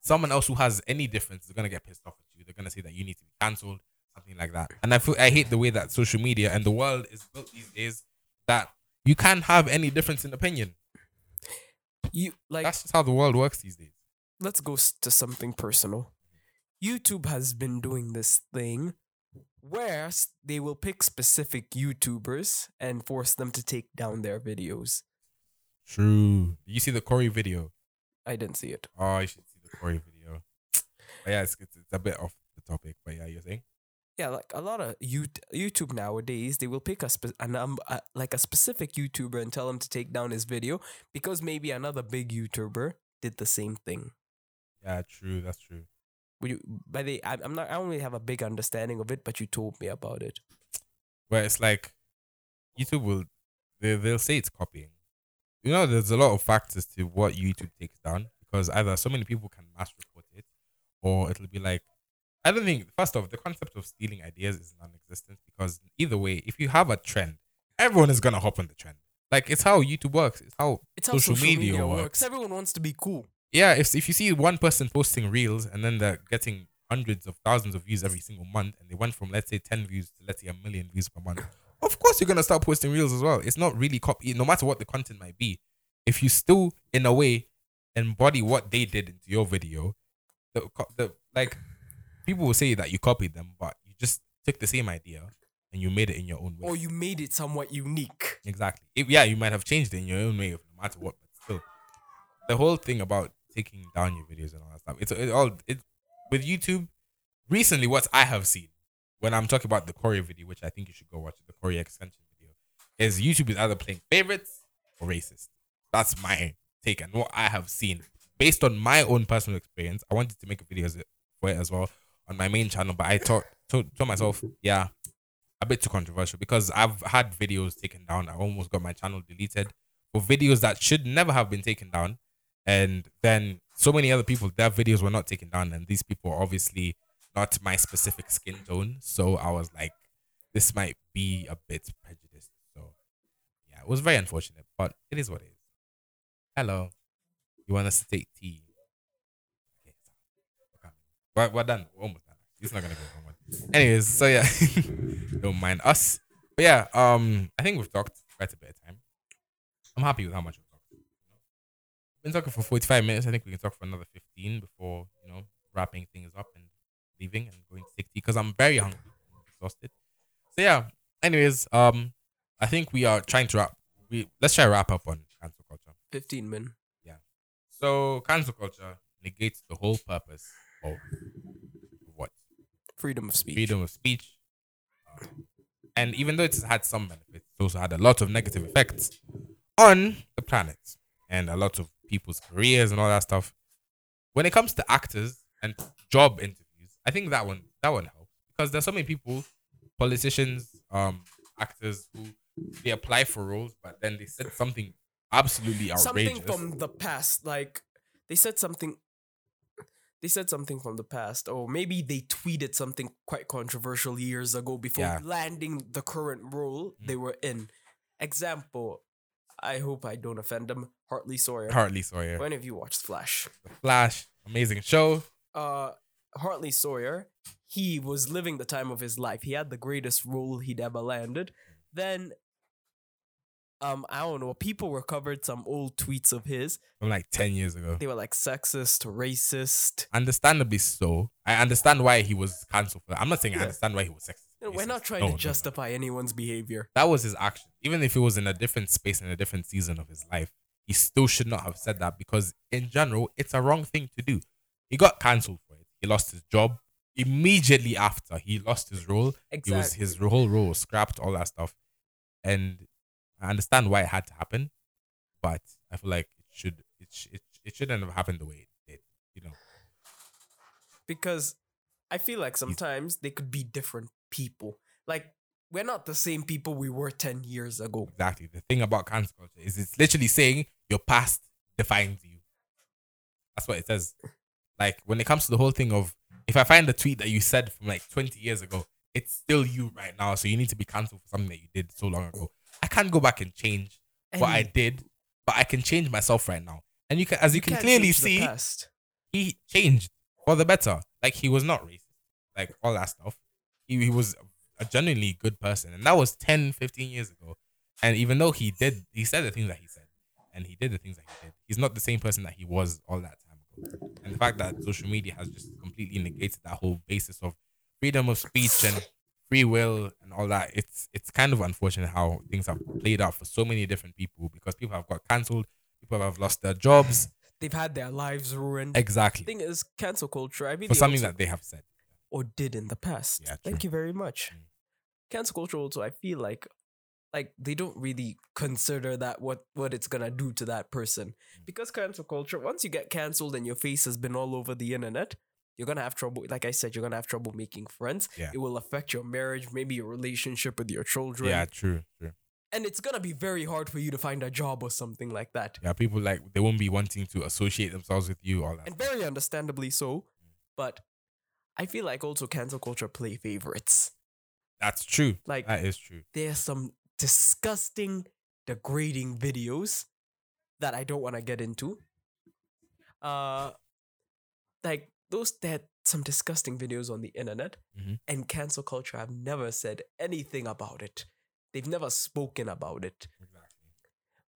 someone else who has any difference is gonna get pissed off at you. They're gonna say that you need to be cancelled, something like that. And I feel I hate the way that social media and the world is built these days. That you can't have any difference in opinion. You like That's just how the world works these days. let's go to something personal. YouTube has been doing this thing where they will pick specific YouTubers and force them to take down their videos. True. You see the Corey video? I didn't see it. Oh, you should see the Corey video. But yeah, it's, it's, it's a bit off the topic. But yeah, you're saying? Yeah, like a lot of Yout- YouTube nowadays, they will pick a, spe- a num- uh, like a specific YouTuber and tell them to take down his video because maybe another big YouTuber did the same thing. Yeah, true. That's true. Would you, by the, I, I'm not. I don't really have a big understanding of it, but you told me about it. But it's like YouTube will, they, they'll say it's copying. You know, there's a lot of factors to what YouTube takes down because either so many people can mass report it or it'll be like, I don't think, first off, the concept of stealing ideas is non existent because either way, if you have a trend, everyone is going to hop on the trend. Like, it's how YouTube works. It's how It's how Social social, media media, works. works. Everyone wants to be cool. yeah, if if you see one person posting reels and then they're getting hundreds of thousands of views every single month, and they went from let's say ten views to let's say a million views per month, of course you're gonna start posting reels as well. It's not really copy, no matter what the content might be. If you still, in a way, embody what they did into your video, the the like people will say that you copied them, but you just took the same idea and you made it in your own way. Or you made it somewhat unique. Exactly. If, yeah, you might have changed it in your own way, no matter what. But still, the whole thing about taking down your videos and all that stuff, it's it all it with YouTube. Recently, what I have seen when I'm talking about the Corey video, which I think you should go watch, the Corey extension video, is YouTube is either playing favorites or racist. That's my take and what I have seen based on my own personal experience. I wanted to make a video for it as well on my main channel, but I thought told, told myself, yeah, a bit too controversial because I've had videos taken down. I almost got my channel deleted for videos that should never have been taken down. And then so many other people, their videos were not taken down, and these people are obviously not my specific skin tone. So I was like, this might be a bit prejudiced. So yeah, it was very unfortunate, but it is what it is. Hello. You want us to take tea? Okay. We're, we're done. We're almost done. It's not gonna go. Anyways, so yeah, don't mind us. But yeah, um, I think we've talked quite a bit of time. I'm happy with how much we've talked. We've been talking for 45 minutes. I think we can talk for another 15 before you know wrapping things up and leaving and going to take tea because I'm very hungry and exhausted. So yeah. Anyways, um, I think we are trying to wrap. We let's try to wrap up on cancel culture. 15 min. So cancel culture negates the whole purpose of what Freedom of speech. freedom of speech. Um, and even though it's had some benefits, it's also had a lot of negative effects on the planet and a lot of people's careers and all that stuff. When it comes to actors and job interviews, I think that one that one helps because there's so many people, politicians, um, actors who they apply for roles, but then they said something absolutely outrageous. Something from the past. Like, they said something. They said something from the past, or maybe they tweeted something quite controversial years ago before Yeah. landing the current role they Mm. were in. Example, I hope I don't offend them. Hartley Sawyer. Hartley Sawyer. When have you watched Flash? The Flash, amazing show. uh Hartley Sawyer, he was living the time of his life. He had the greatest role he'd ever landed. Then um I don't know, people recovered some old tweets of his. from like 10 years ago. They were like sexist, racist. Understandably so. I understand why he was cancelled for that. I'm not saying I understand why he was sexist. Know, we're not trying No, to no, no. justify anyone's behavior. That was his action. Even if it was in a different space in a different season of his life, he still should not have said that because, in general, it's a wrong thing to do. He got cancelled for it. He lost his job immediately after he lost his role. He was Exactly. his whole role was scrapped, all that stuff. And I understand why it had to happen, but I feel like it should it sh- it, it shouldn't have happened the way it did. You know, because I feel like sometimes they could be different people. Like we're not the same people we were 10 years ago. exactly. The thing about cancel culture is it's literally saying your past defines you. That's what it says. Like when it comes to the whole thing of if I find a tweet that you said from like 20 years ago, it's still you right now. So you need to be cancelled for something that you did so long ago. I can't go back and change what I did, but I can change myself right now. And you can, as you, can can't clearly see, he changed for the better. Like he was not racist, like all that stuff. He, he was a genuinely good person. And that was 10, 15 years ago. And even though he did, he said the things that he said and he did the things that he did, he's not the same person that he was all that time ago. And the fact that social media has just completely negated that whole basis of freedom of speech and free will and all that, it's it's kind of unfortunate how things have played out for so many different people because people have got cancelled, people have lost their jobs. They've had their lives ruined. Exactly. The thing is cancel culture. I mean, For something that they have said. or did in the past. Yeah, Thank you very much. Mm. Cancel culture also, I feel like like they don't really consider that what what it's gonna do to that person. Mm. Because cancel culture, once you get cancelled and your face has been all over the internet, you're gonna have trouble. Like I said, you're gonna have trouble making friends. Yeah. It will affect your marriage, maybe your relationship with your children. Yeah, true, true. And it's gonna be very hard for you to find a job or something like that. Yeah, people like they won't be wanting to associate themselves with you, all that. And stuff. very understandably so. But I feel like also cancel culture play favorites. That's true. Like That is true. there's some disgusting, degrading videos that I don't want to get into. Uh, like those that some disgusting videos on the internet Mhm. and cancel culture have never said anything about it. They've never spoken about it. Exactly.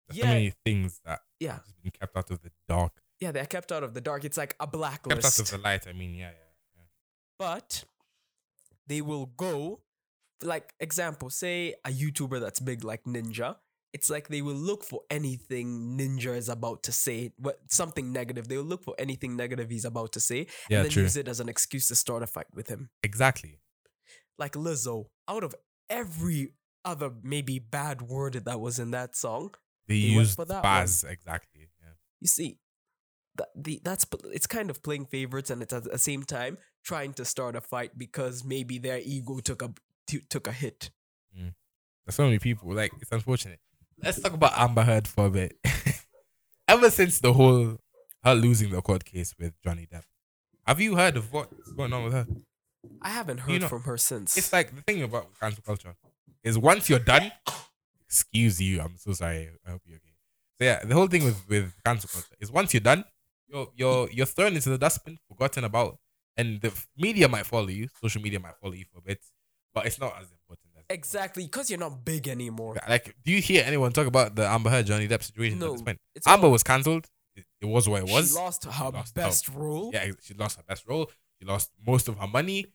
There's Yeah. so many things that Yeah, have been kept out of the dark, yeah, they're kept out of the dark. It's like a kept out of the light. I mean, yeah, yeah. yeah. but they will go like example say a youtuber that's big like ninja it's like they will look for anything ninja is about to say what something negative they will look for anything negative he's about to say Yeah, and then true. use it as an excuse to start a fight with him Exactly. like lizzo out of every other maybe bad word that was in that song. They, They used for that one. spaz exactly. Yeah. You see, that the that's it's kind of playing favorites and it's at the same time trying to start a fight because maybe their ego took a took a hit. Mm. There's so many people. Like it's unfortunate. Let's talk about Amber Heard for a bit. Ever since the whole her losing the court case with Johnny Depp, have you heard of what's going on with her? I haven't You heard know, from her since. It's like the thing about cancel culture is once you're done, excuse you, I'm so sorry. I hope you're okay. So yeah, the whole thing with with cancel culture is once you're done, you're you're you're thrown into the dustbin, forgotten about, and the media might follow you, social media might follow you for a bit, but it's not as important as exactly because you're not big anymore. Like, do you hear anyone talk about the Amber Heard Johnny Depp situation No, at this point? Amber was cancelled. It, it was what it was. She lost her lost best role. yeah, she lost her best role. She lost most of her money,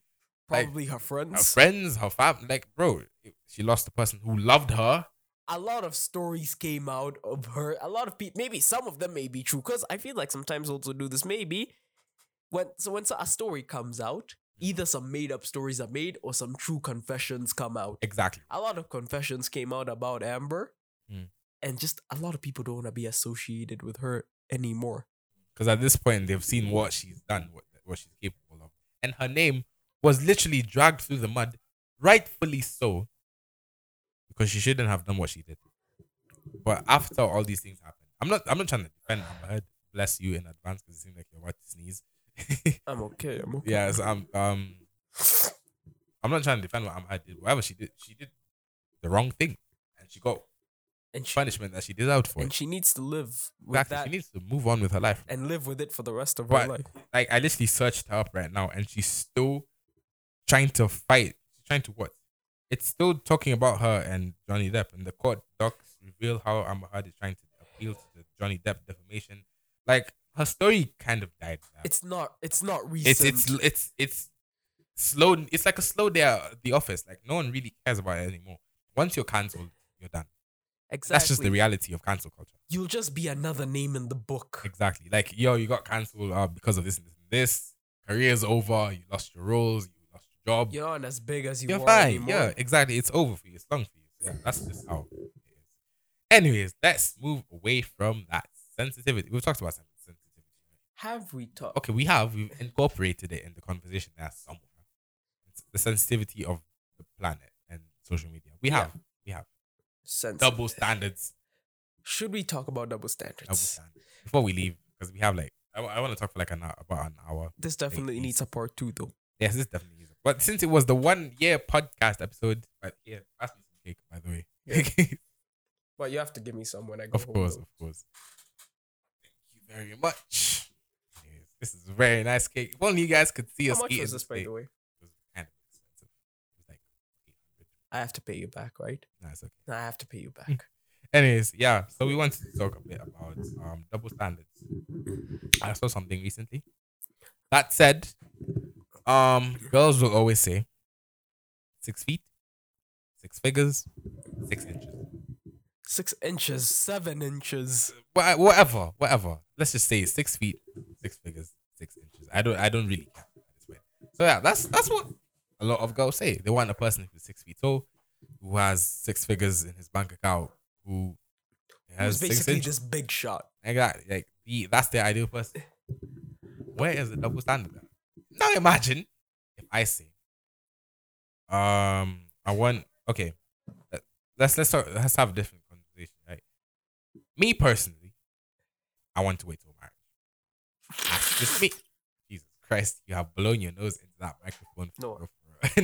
Probably her her friends. Her friends, her family. Like, bro, she lost the person who loved her. a lot of stories came out of her. A lot of people, maybe some of them may be true, because I feel like sometimes also do this. Maybe when so when a story comes out, either some made up stories are made or some true confessions come out. Exactly. A lot of confessions came out about Amber, Mm. and just a lot of people don't want to be associated with her anymore. Because at this point, they've seen what she's done, what, what she's capable of. And her name was literally dragged through the mud, rightfully so, because she shouldn't have done what she did. But after all these things happened, I'm not I'm not trying to defend Amber Heard. Bless you in advance because it seems like you're about to sneeze. I'm okay. I'm okay. yeah, so I'm um I'm not trying to defend what Heard did. Whatever she did, she did the wrong thing. And she got and she punishment that she deserved for and it. she needs to live with Exactly. that She needs to move on with her life. and live with it for the rest of But- her life. like I literally searched her up right now, and she's still trying to fight. She's trying to what? It's still talking about her and Johnny Depp, and the court docs reveal how Amber Heard is trying to appeal to the Johnny Depp defamation. Like her story kind of died. now. It's not. It's not recent. it's it's it's it's slow. It's like a slow day at the office. Like no one really cares about it anymore. Once you're cancelled, you're done. exactly. That's just the reality of cancel culture. You'll just be another name in the book. Exactly. Like, yo, you got cancelled uh, because of this and this and this. Career's over. You lost your roles. You lost your job. You're not as big as you You're were fine. anymore. Yeah, exactly. It's over for you. It's long for you. So, yeah, that's just how it is. Anyways, let's move away from that sensitivity. We've talked about sen- sensitivity. Have we talked? Okay, we have. We've incorporated it in the conversation there somewhere. It's the sensitivity of the planet and social media. We Yeah. have. We have. Sense. Double standards. Should we talk about double standards? Double standards. Before we leave, because we have like, I, want to talk for like an hour, about an hour. This definitely Please. needs a part two, though. Yes, this definitely is. But since it was the one year podcast episode, but yeah, pass me some cake, by the way. But you have to give me some when I go. of home, course, though. of course. Thank you very much. This is a very nice cake. If only you guys could see us How much eating was this, by cake. the way? It was kind of expensive. It was like I have to pay you back, right? No, it's okay. No, I have to pay you back. Anyways, yeah. So we wanted to talk a bit about um double standards. I saw something recently. That said, um, girls will always say six feet, six figures, six inches. Six inches, seven inches. Wha- Whatever, whatever. Let's just say six feet, six figures, six inches. I don't, I don't really care. So yeah, that's that's what a lot of girls say. They want a person who's six feet tall, who has six figures in his bank account, who has six basically this big shot. Exactly. Like the, that's the ideal person. Where is the double standard? at? Now imagine if I say, um, I want okay. let- Let's let's talk, let's have a different conversation, right? Me personally, I want to wait till just me. Jesus Christ, you have blown your nose into that microphone. No.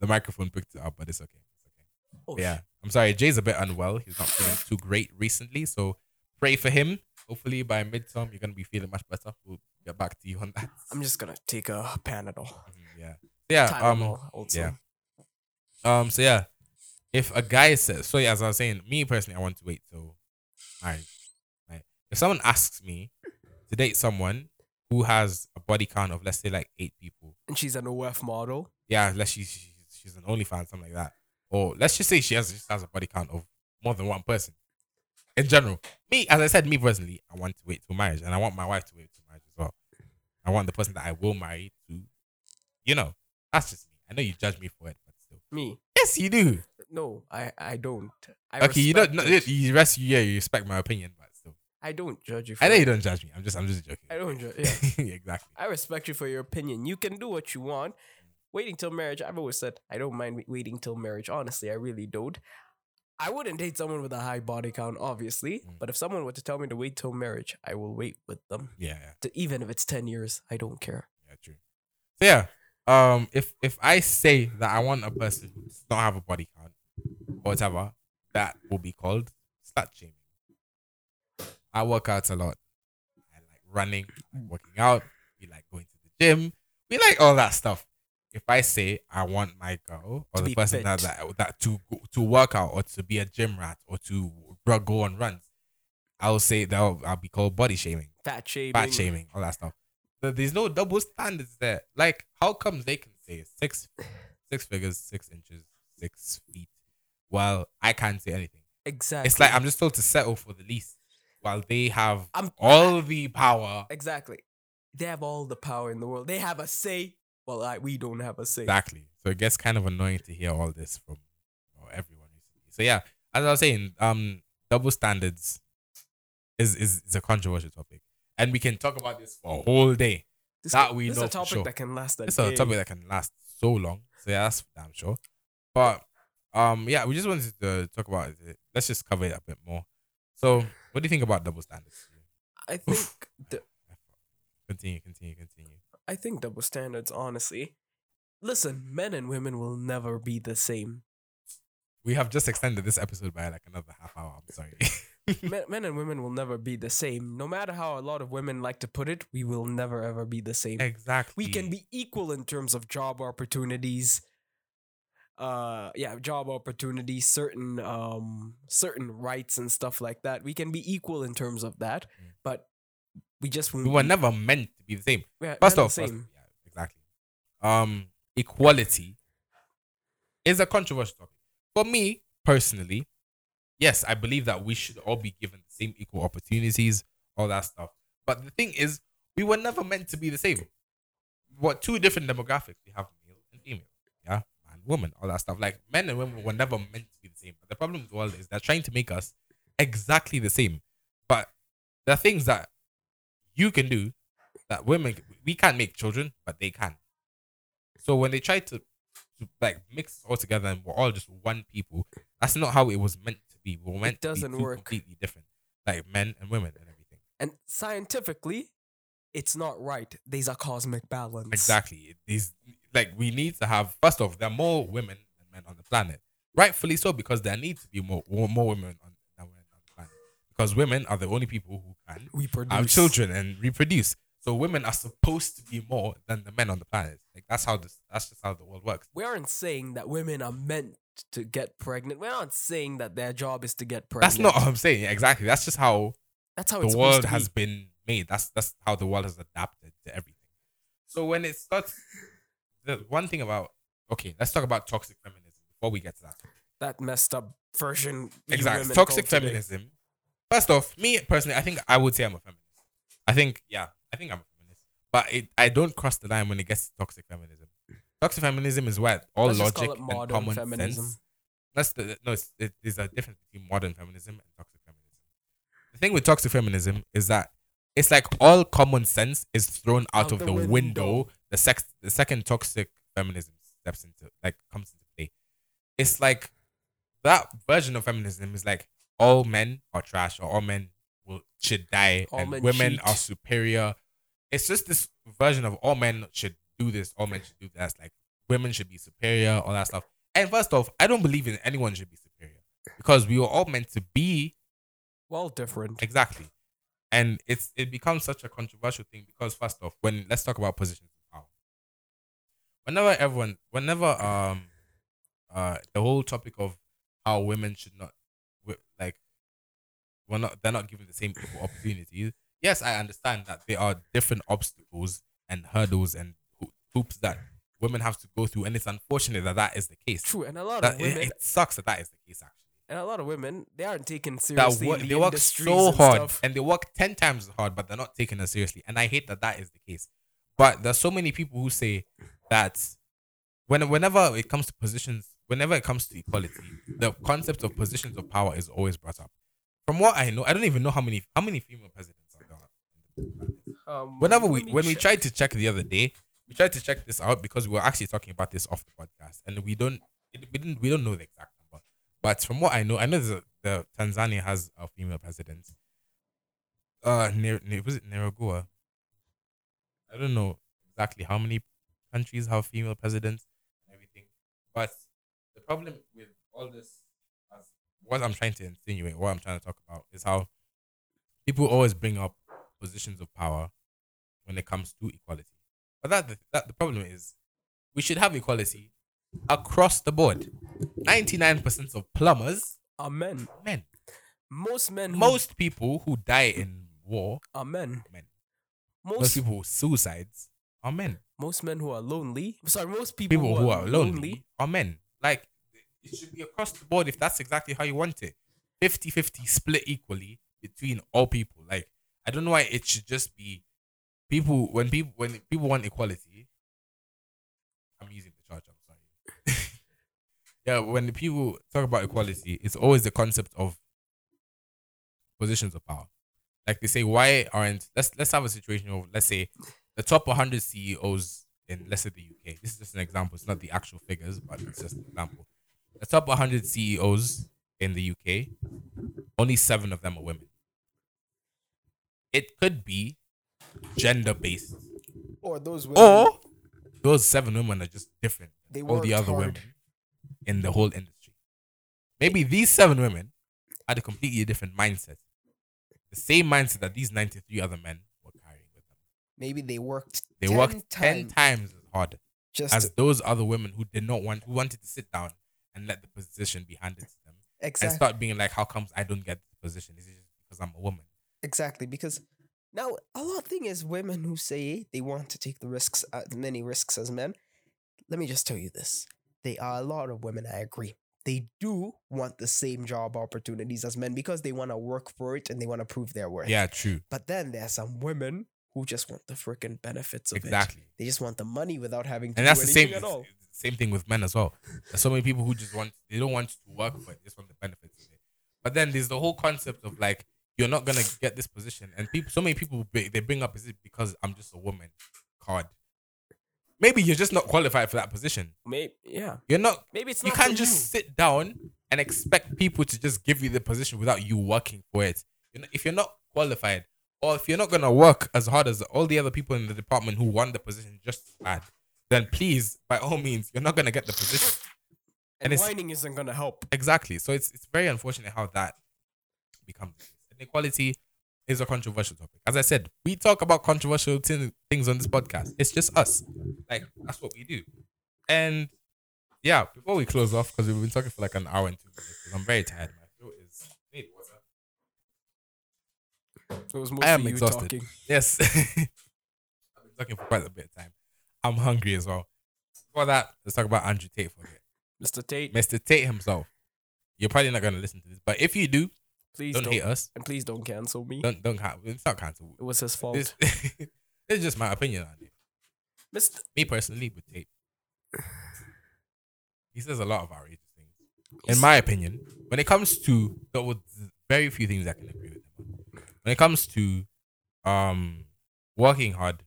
the microphone picked it up, but it's okay. It's okay. Oh, Yeah, I'm sorry. Jay's a bit unwell. He's not feeling too great recently, so pray for him. Hopefully by midterm you're gonna be feeling much better. We'll get back to you on that. I'm just gonna take a Panadol. Mhm, yeah, yeah. Um, Tylenol also. yeah. um. So yeah, if a guy says so, yeah, as I was saying, me personally, I want to wait till marriage. Right. If someone asks me to date someone who has a body count of let's say like eight people, And she's an OF model. yeah, unless she's she's, she's an OnlyFans, something like that, or let's just say she has just has a body count of more than one person. In general, me as I said, me personally, I want to wait till marriage, and I want my wife to wait till marriage as well. I want the person that I will marry to, you know, that's just me. I know you judge me for it, but still, Me. yes, you do. No, I I don't. I okay, you don't. No, you rest. Yeah, you respect my opinion, but I don't judge you. For I know you don't judge me. I'm just, I'm just joking. I don't judge. Yeah. Yeah, exactly. I respect you for your opinion. You can do what you want. Waiting till marriage, I've always said I don't mind waiting till marriage. Honestly, I really don't. I wouldn't date someone with a high body count, obviously. Mm. But if someone were to tell me to wait till marriage, I will wait with them. Yeah, yeah, To, even if it's ten years, I don't care. yeah, true. So yeah, um, if if I say that I want a person who does not have a body count or whatever, that will be called slut shaming. I work out a lot. I like running, I like working out. We like going to the gym. We like all that stuff. If I say I want my girl or To the person that, fit. that that to to work out or to be a gym rat or to go on runs, I'll say that I'll, be called body shaming Fat shaming. fat shaming, all that stuff. So there's no double standards there. Like, how comes they can say six, six figures, six inches, six feet, while I can't say anything? Exactly. It's like I'm just told to settle for the least, while they have I'm all the power. exactly. They have all the power in the world. They have a say. Well, I, we don't have a say. Exactly. So it gets kind of annoying to hear all this from you know, everyone. So yeah, as I was saying, um, double standards is is, is a controversial topic, and we can talk about this for a whole day. This, that we this know a topic sure. that can last a It's a topic that can last so long. So yeah, that's damn sure. But um, yeah, we just wanted to talk about it. Let's just cover it a bit more. So, what do you think about double standards? I think the, Continue, continue, continue. I think double standards, honestly. Listen, men and women will never be the same. We have just extended this episode by like another half hour. I'm sorry. men, men and women will never be the same. No matter how a lot of women like to put it, we will never ever be the same. exactly. We can be equal in terms of job opportunities. Uh yeah, job opportunities, certain um certain rights and stuff like that. We can be equal in terms of that, Mm. but we just won't We were be- never meant to be the same. we're- First off, first- yeah, exactly. Um, equality is a controversial topic. For me personally, yes, I believe that we should all be given the same equal opportunities, all that stuff. But the thing is, we were never meant to be the same. What two different demographics we have, male and female, yeah, woman, all that stuff. Like men and women were never meant to be the same. But the problem with the world is they're trying to make us exactly the same. But there are things that you can do that women we can't make children, but they can. So when they try to, to like mix all together and we're all just one people, that's not how it was meant to be. We were meant doesn't to be work. completely different, like men and women and everything. And scientifically, it's not right. There's a cosmic balance. Exactly. These like we need to have first off, there are more women than men on the planet. Rightfully so, because there need to be more more women on than men on the planet. Because women are the only people who can We produce have children and reproduce. So women are supposed to be more than the men on the planet. Like that's how this that's just how the world works. We aren't saying that women are meant to get pregnant. We're not saying that their job is to get pregnant. That's not what I'm saying. Exactly. That's just how That's how the it's world to has been made. That's that's how the world has adapted to everything. So when it starts, the one thing about okay, let's talk about toxic feminism before we get to that. that messed up version. Exactly, toxic call today. feminism. First off, me personally, I think I would say I'm a feminist. I think yeah, I think I'm a feminist, but it, I don't cross the line when it gets to toxic feminism. Toxic feminism is where all Let's logic and common feminism. sense. That's the no. It's, it, there's a difference between modern feminism and toxic feminism. The thing with toxic feminism is that it's like all common sense is thrown out, of the, window. The sex, the second toxic feminism steps into like comes into play. It's like that version of feminism is like all men are trash or all men will should die All and men women cheat. are superior. It's just this version of all men should do this, all men should do that. It's like women should be superior, all that stuff. And first off, I don't believe in anyone should be superior because we were all meant to be Well, different. exactly. And it's it becomes such a controversial thing because first off, when let's talk about positions. Whenever everyone, whenever um, uh, the whole topic of how women should not, like, we're not, they're not given the same equal opportunities. Yes, I understand that there are different obstacles and hurdles and hoops that women have to go through, and it's unfortunate that that is the case. True, and a lot That, of it, women, it sucks that that is the case actually. and a lot of women, they aren't taken seriously. the they work so and hard stuff. and they work 10 times as hard, but they're not taken as seriously. And I hate that that is the case. But there's so many people who say that when whenever it comes to positions, whenever it comes to equality, the concept of positions of power is always brought up. From what I know, I don't even know how many how many female presidents are there. Um, Whenever we when we tried to check the other day, we tried to check this out because we were actually talking about this off the podcast, and we don't it, we didn't we don't know the exact number. But from what I know, I know the, the Tanzania has a female president. Uh, near, near was it Nicaragua? I don't know exactly how many countries have female presidents and everything, but the problem with all this, as what I'm trying to insinuate, what I'm trying to talk about, is how people always bring up positions of power when it comes to equality. But that, that the problem is, we should have equality across the board. Ninety nine percent of plumbers are men. men. Most men. who- Most people who die in war, are men. men. Most Most people who suicides are men. most men who are lonely. Sorry, most people, People who are lonely are men. Like it should be across the board if that's exactly how you want it. 50-50 split equally between all people. Like I don't know why it should just be people when people when people want equality. I'm using the charge. I'm sorry. yeah, when the people talk about equality, it's always the concept of positions of power. Like they say, why aren't let's let's have a situation of let's say the top 100 CEOs in let's say the UK. This is just an example. It's not the actual figures, but it's just an example. The top 100 CEOs in the UK, only seven of them are women. It could be gender based, Or those women. or those seven women are just different They all the other hard. women in the whole industry. Maybe these seven women had a completely different mindset. The same mindset that these 93 other men were carrying with them. Maybe they worked. They 10 worked 10 times times as hard just as to- those other women who did not want, who wanted to sit down and let the position be handed to them and exactly start being like, how comes I don't get the position? Is it just because I'm a woman? exactly because now a lot of thing is women who say they want to take the risks, uh, many risks as men. Let me just tell you this: they are a lot of women. I agree. They do want the same job opportunities as men because they want to work for it and they want to prove their worth. Yeah, true. But then there's some women who just want the freaking benefits of it. Exactly. They just want the money without having to And do that's the same at all. it's the same thing with men as well. There's so many people who just want they don't want to work for it, they just want the benefits of it. But then there's the whole concept of like you're not gonna get this position, and people so many people they bring up is it because I'm just a woman card. Maybe you're just not qualified for that position. Maybe yeah. You're not. Maybe it's not You not can't for just sit down and expect people to just give you the position without you working for it. You know, if you're not qualified, or if you're not gonna work as hard as all the other people in the department who won the position just bad, then please, by all means, you're not gonna get the position. And, and it's- whining isn't gonna help. Exactly. So it's it's very unfortunate how that becomes. the case. Inequality is a controversial topic. As I said, we talk about controversial thi- things on this podcast. It's just us. Like that's what we do. And yeah, before we close off, because we've been talking for like an hour and two minutes, I'm very tired. My throat is. Need water. It was I am exhausted. talking. Yes. I've been talking for quite a bit of time. I'm hungry as well. Before that, let's talk about Andrew Tate for a bit. Mr. Tate, Mr. Tate himself. You're probably not going to listen to this, but if you do, please don't, don't, hate us. and please don't cancel me. Don't don't It's not cancel. It was his fault. This, is just my opinion on it. Mr. Me personally, with Tate, he says a lot of outrageous things. In my opinion, when it comes to there was very few things I can agree with him on. When it comes to um working hard,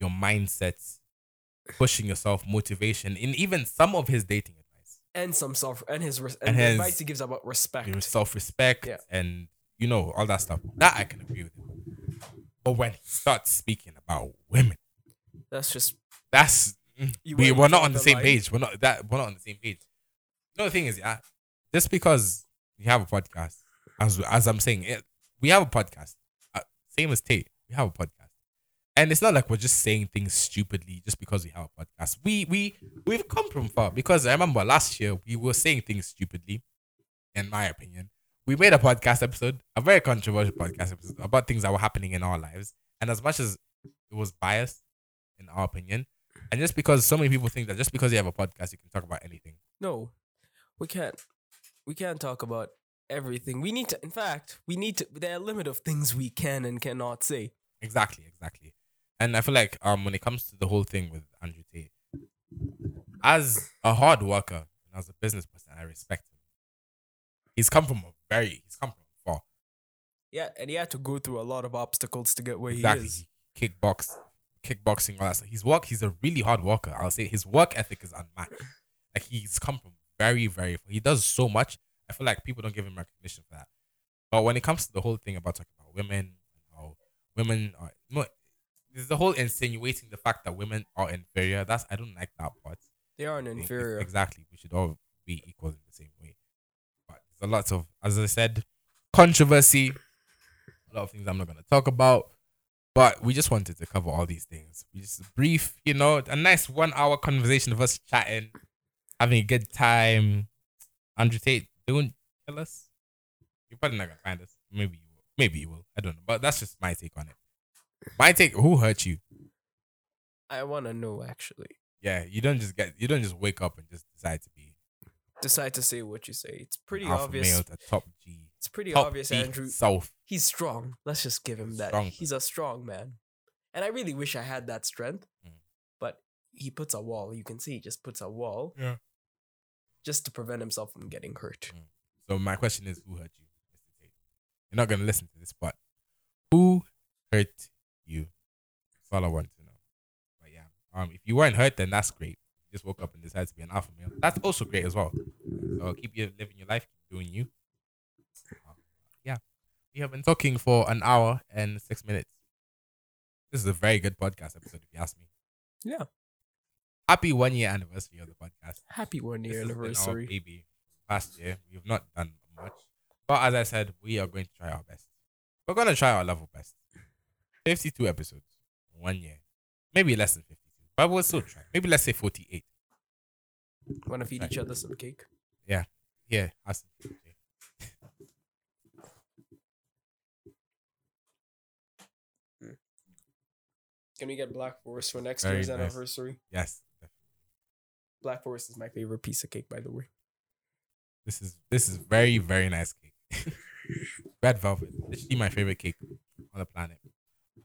your mindset, pushing yourself, motivation, in even some of his dating and some self and his and, And his- advice he gives about respect. self-respect, Yeah. and you know all that stuff. That I can agree with him. But when he starts speaking about women. That's just that's You we we're not on the the same line. page. We're not that we're not on the same page. No, the thing is, yeah, just because we have a podcast, as as I'm saying, it, we have a podcast. Uh, same as Tate, we have a podcast, and it's not like we're just saying things stupidly just because we have a podcast. We we we've come from far because I remember last year we were saying things stupidly, in my opinion. We made a podcast episode, a very controversial podcast episode about things that were happening in our lives, and as much as it was biased in our opinion. And just because so many people think that just because you have a podcast, you can talk about anything. no. We can't. We can't talk about everything. We need to. In fact, we need to. There are a limit of things we can and cannot say. Exactly, exactly. And I feel like um when it comes to the whole thing with Andrew Tate, as a hard worker, and as a business person, I respect him. He's come from a very he's come from far. Yeah, and he had to go through a lot of obstacles to get where exactly. he is. Kickbox, kickboxing, all that stuff. His work, he's a really hard worker. I'll say his work ethic is unmatched. Like he's come from very, very far. He does so much. I feel like people don't give him recognition for that. But when it comes to the whole thing about talking about women and how women are no there's the whole insinuating the fact that women are inferior. That's I don't like that part. They are an inferior. Exactly. We should all be equal in the same way. But there's a lot of, as I said, controversy. A lot of things I'm not going to talk about. But we just wanted to cover all these things. We just brief, you know, a nice one hour conversation of us chatting, having a good time. Andrew Tate, don't kill us. You're probably not going to find us. Maybe you will. Maybe you will. I don't know. But that's just my take on it. My take, who hurt you? I want to know actually. Yeah, you don't just get, you don't just wake up and just decide to be Decide to say what you say. It's pretty alpha obvious. male to top G. It's pretty top obvious, Andrew. South. He's strong. Let's just give him He's that. strong. He's a strong man. And I really wish I had that strength. Mm. But he puts a wall. You can see he just puts a wall Yeah. just to prevent himself from getting hurt. So my question is, who hurt you, Mr. Tate? You're not gonna listen to this, but who hurt you? That's all I want to know. But yeah, um, if you weren't hurt, then that's great. You just woke up and decided to be an alpha male. That's also great as well. So keep you living your life, keep doing you. Um, yeah, we have been talking for an hour and six minutes. This is a very good podcast episode, if you ask me. Yeah. Happy one year anniversary of the podcast. Happy one year has been our anniversary. baby. Past year, we've not done much, but as I said, we are going to try our best. We're going to try our level best. Fifty-two episodes, one year, maybe less than fifty-two, but we'll still try. Maybe let's say forty-eight. Want to feed Right. each other some cake? Yeah, yeah. okay. Can we get Black Forest for next Very year's nice. anniversary? yes. Black Forest is my favorite piece of cake, by the way. This is this is very very nice cake. Red velvet, literally my favorite cake on the planet.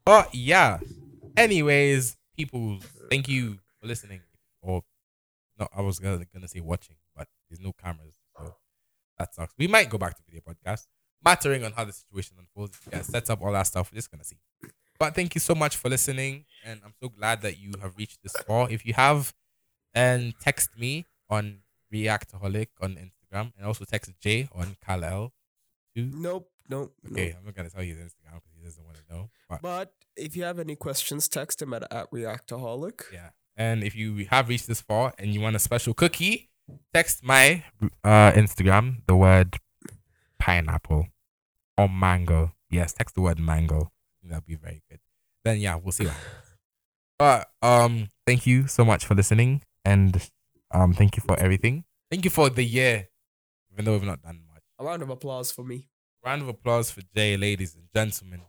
But yeah, anyways, people, thank you for listening. Or no, I was gonna, gonna say watching, but there's no cameras, so that sucks. We might go back to video podcast, mattering on how the situation unfolds. Yeah, sets up all that stuff. We're just gonna see. But thank you so much for listening, and I'm so glad that you have reached this far. If you have, and text me on Reactaholic on Instagram, and also text Jay on Kal too. Nope, nope. Okay. I'm not gonna tell you his Instagram because he doesn't want to know. But But if you have any questions, text him at, at Reactaholic. yeah, and if you have reached this far and you want a special cookie, text my uh Instagram the word pineapple or mango. Yes, text the word mango. That'd be very good. Then yeah, we'll see. But um, thank you so much for listening, and um, thank you for everything. Thank you for the year, even though we've not done much. A round of applause for me. Round of applause for Jay, ladies and gentlemen.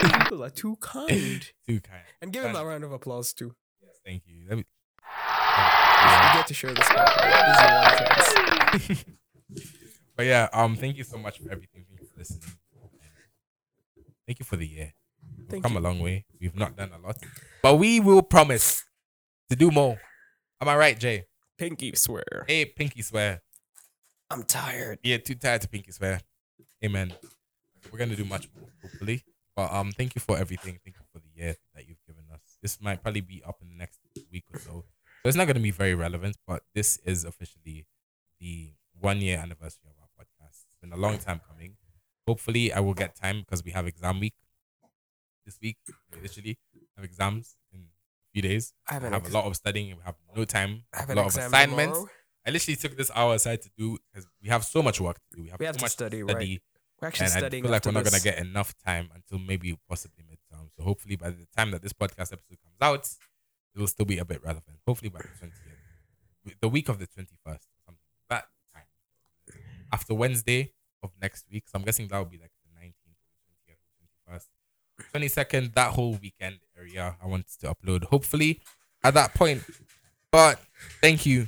People are too kind. Too kind. And give him a round of applause too. Yes, thank you. Let me. You get to share this. This is your one chance. but yeah, um, thank you so much for everything. Thank you for listening. Thank you for the year. We've Thank come you. a long way. We've not done a lot, but we will promise to do more. Am I right, Jay? Pinky swear. Hey, Pinky swear. I'm tired. Yeah, too tired to Pinky swear. Amen. We're gonna do much more, hopefully. But um, thank you for everything. Thank you for the year that you've given us. This might probably be up in the next week or so, so it's not gonna be very relevant. But this is officially the one year anniversary of our podcast. It's been a long time coming. Hopefully, I will get time because we have exam week this week. We literally have exams in a few days. I have an have ex- a lot of studying. and We have no time. I have a an lot of assignments. tomorrow. I literally took this hour aside to do because we have so much work to do. We have, We have so to much study, to right. study We're actually and I feel like we're not gonna get enough time until maybe possibly midterm. So hopefully by the time that this podcast episode comes out, it will still be a bit relevant. Hopefully by the twentieth, the week of the twenty first, something that time after Wednesday of next week. So I'm guessing that will be like the nineteenth, twentieth, twenty first, twenty second. That whole weekend area, I want to upload. Hopefully at that point. But thank you,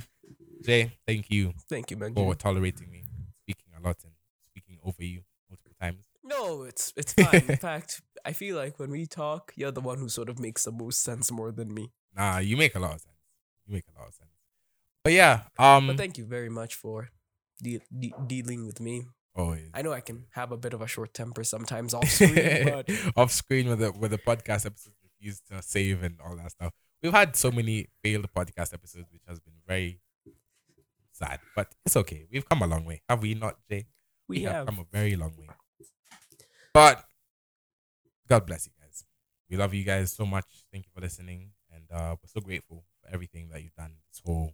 Jay. Thank you Thank you, man. for tolerating me speaking a lot and speaking over you multiple times. No, it's it's fine. In fact, I feel like when we talk, you're the one who sort of makes the most sense more than me. Nah, you make a lot of sense. You make a lot of sense. But yeah, um, But thank you very much for de- de- dealing with me. always. I know I can have a bit of a short temper sometimes off screen, but off screen with the with the podcast episodes refused to save and all that stuff. We've had so many failed podcast episodes, which has been very sad. But it's okay. We've come a long way, have we not, Jay? we have. come a very long way. But God bless you guys. We love you guys so much. Thank you for listening, and uh, we're so grateful for everything that you've done this whole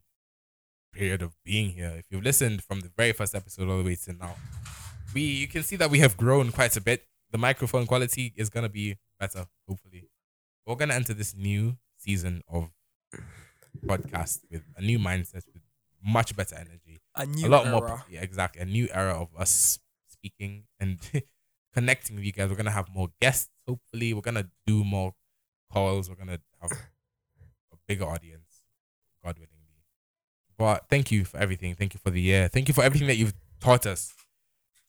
period of being here. If you've listened from the very first episode all the way to now, we you can see that we have grown quite a bit. The microphone quality is gonna be better, hopefully. We're gonna enter this new season of podcast with a new mindset, much better energy. A new a lot era. more yeah, exactly. A new era of us speaking and connecting with you guys. We're gonna have more guests hopefully. We're gonna do more calls. We're gonna have a bigger audience god willingly. But thank you for everything. Thank you for the year. Thank you for everything that you've taught us.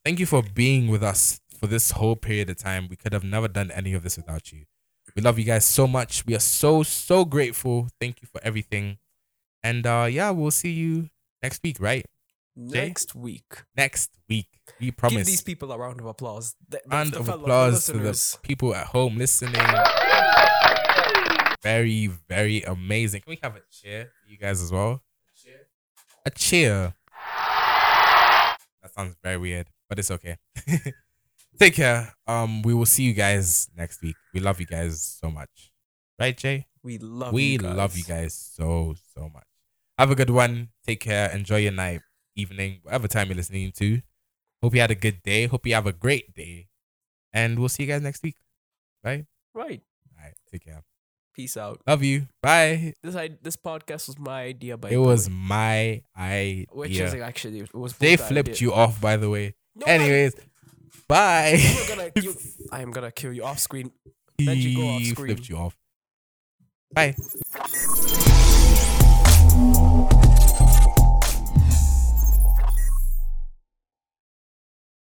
Thank you for being with us for this whole period of time. We could have never done any of this without you. We love you guys so much. We are so so grateful. Thank you for everything and uh yeah we'll see you next week right Jay? Next week. next week. We promise. Give these people a round of applause. Th- Round of applause to the people at home listening. Very, very amazing. Can we have a cheer for you guys as well? A cheer. That sounds very weird, but it's okay. Take care. Um, we will see you guys next week. We love you guys so much. Right, Jay? We love we you guys. love you guys so so much. Have a good one. Take care. Enjoy your night, evening, whatever time you're listening to. Hope you had a good day. Hope you have a great day. And we'll see you guys next week. Right? Right. All right. Take care. Peace out. Love you. Bye. This I, this podcast was my idea by It was way. my idea. which is actually it was they flipped idea. you off, by the way. No, I- Anyways, bye. Gonna, you, I am gonna kill you off screen. Let you go off he screen. flipped you off. Bye. Thank you.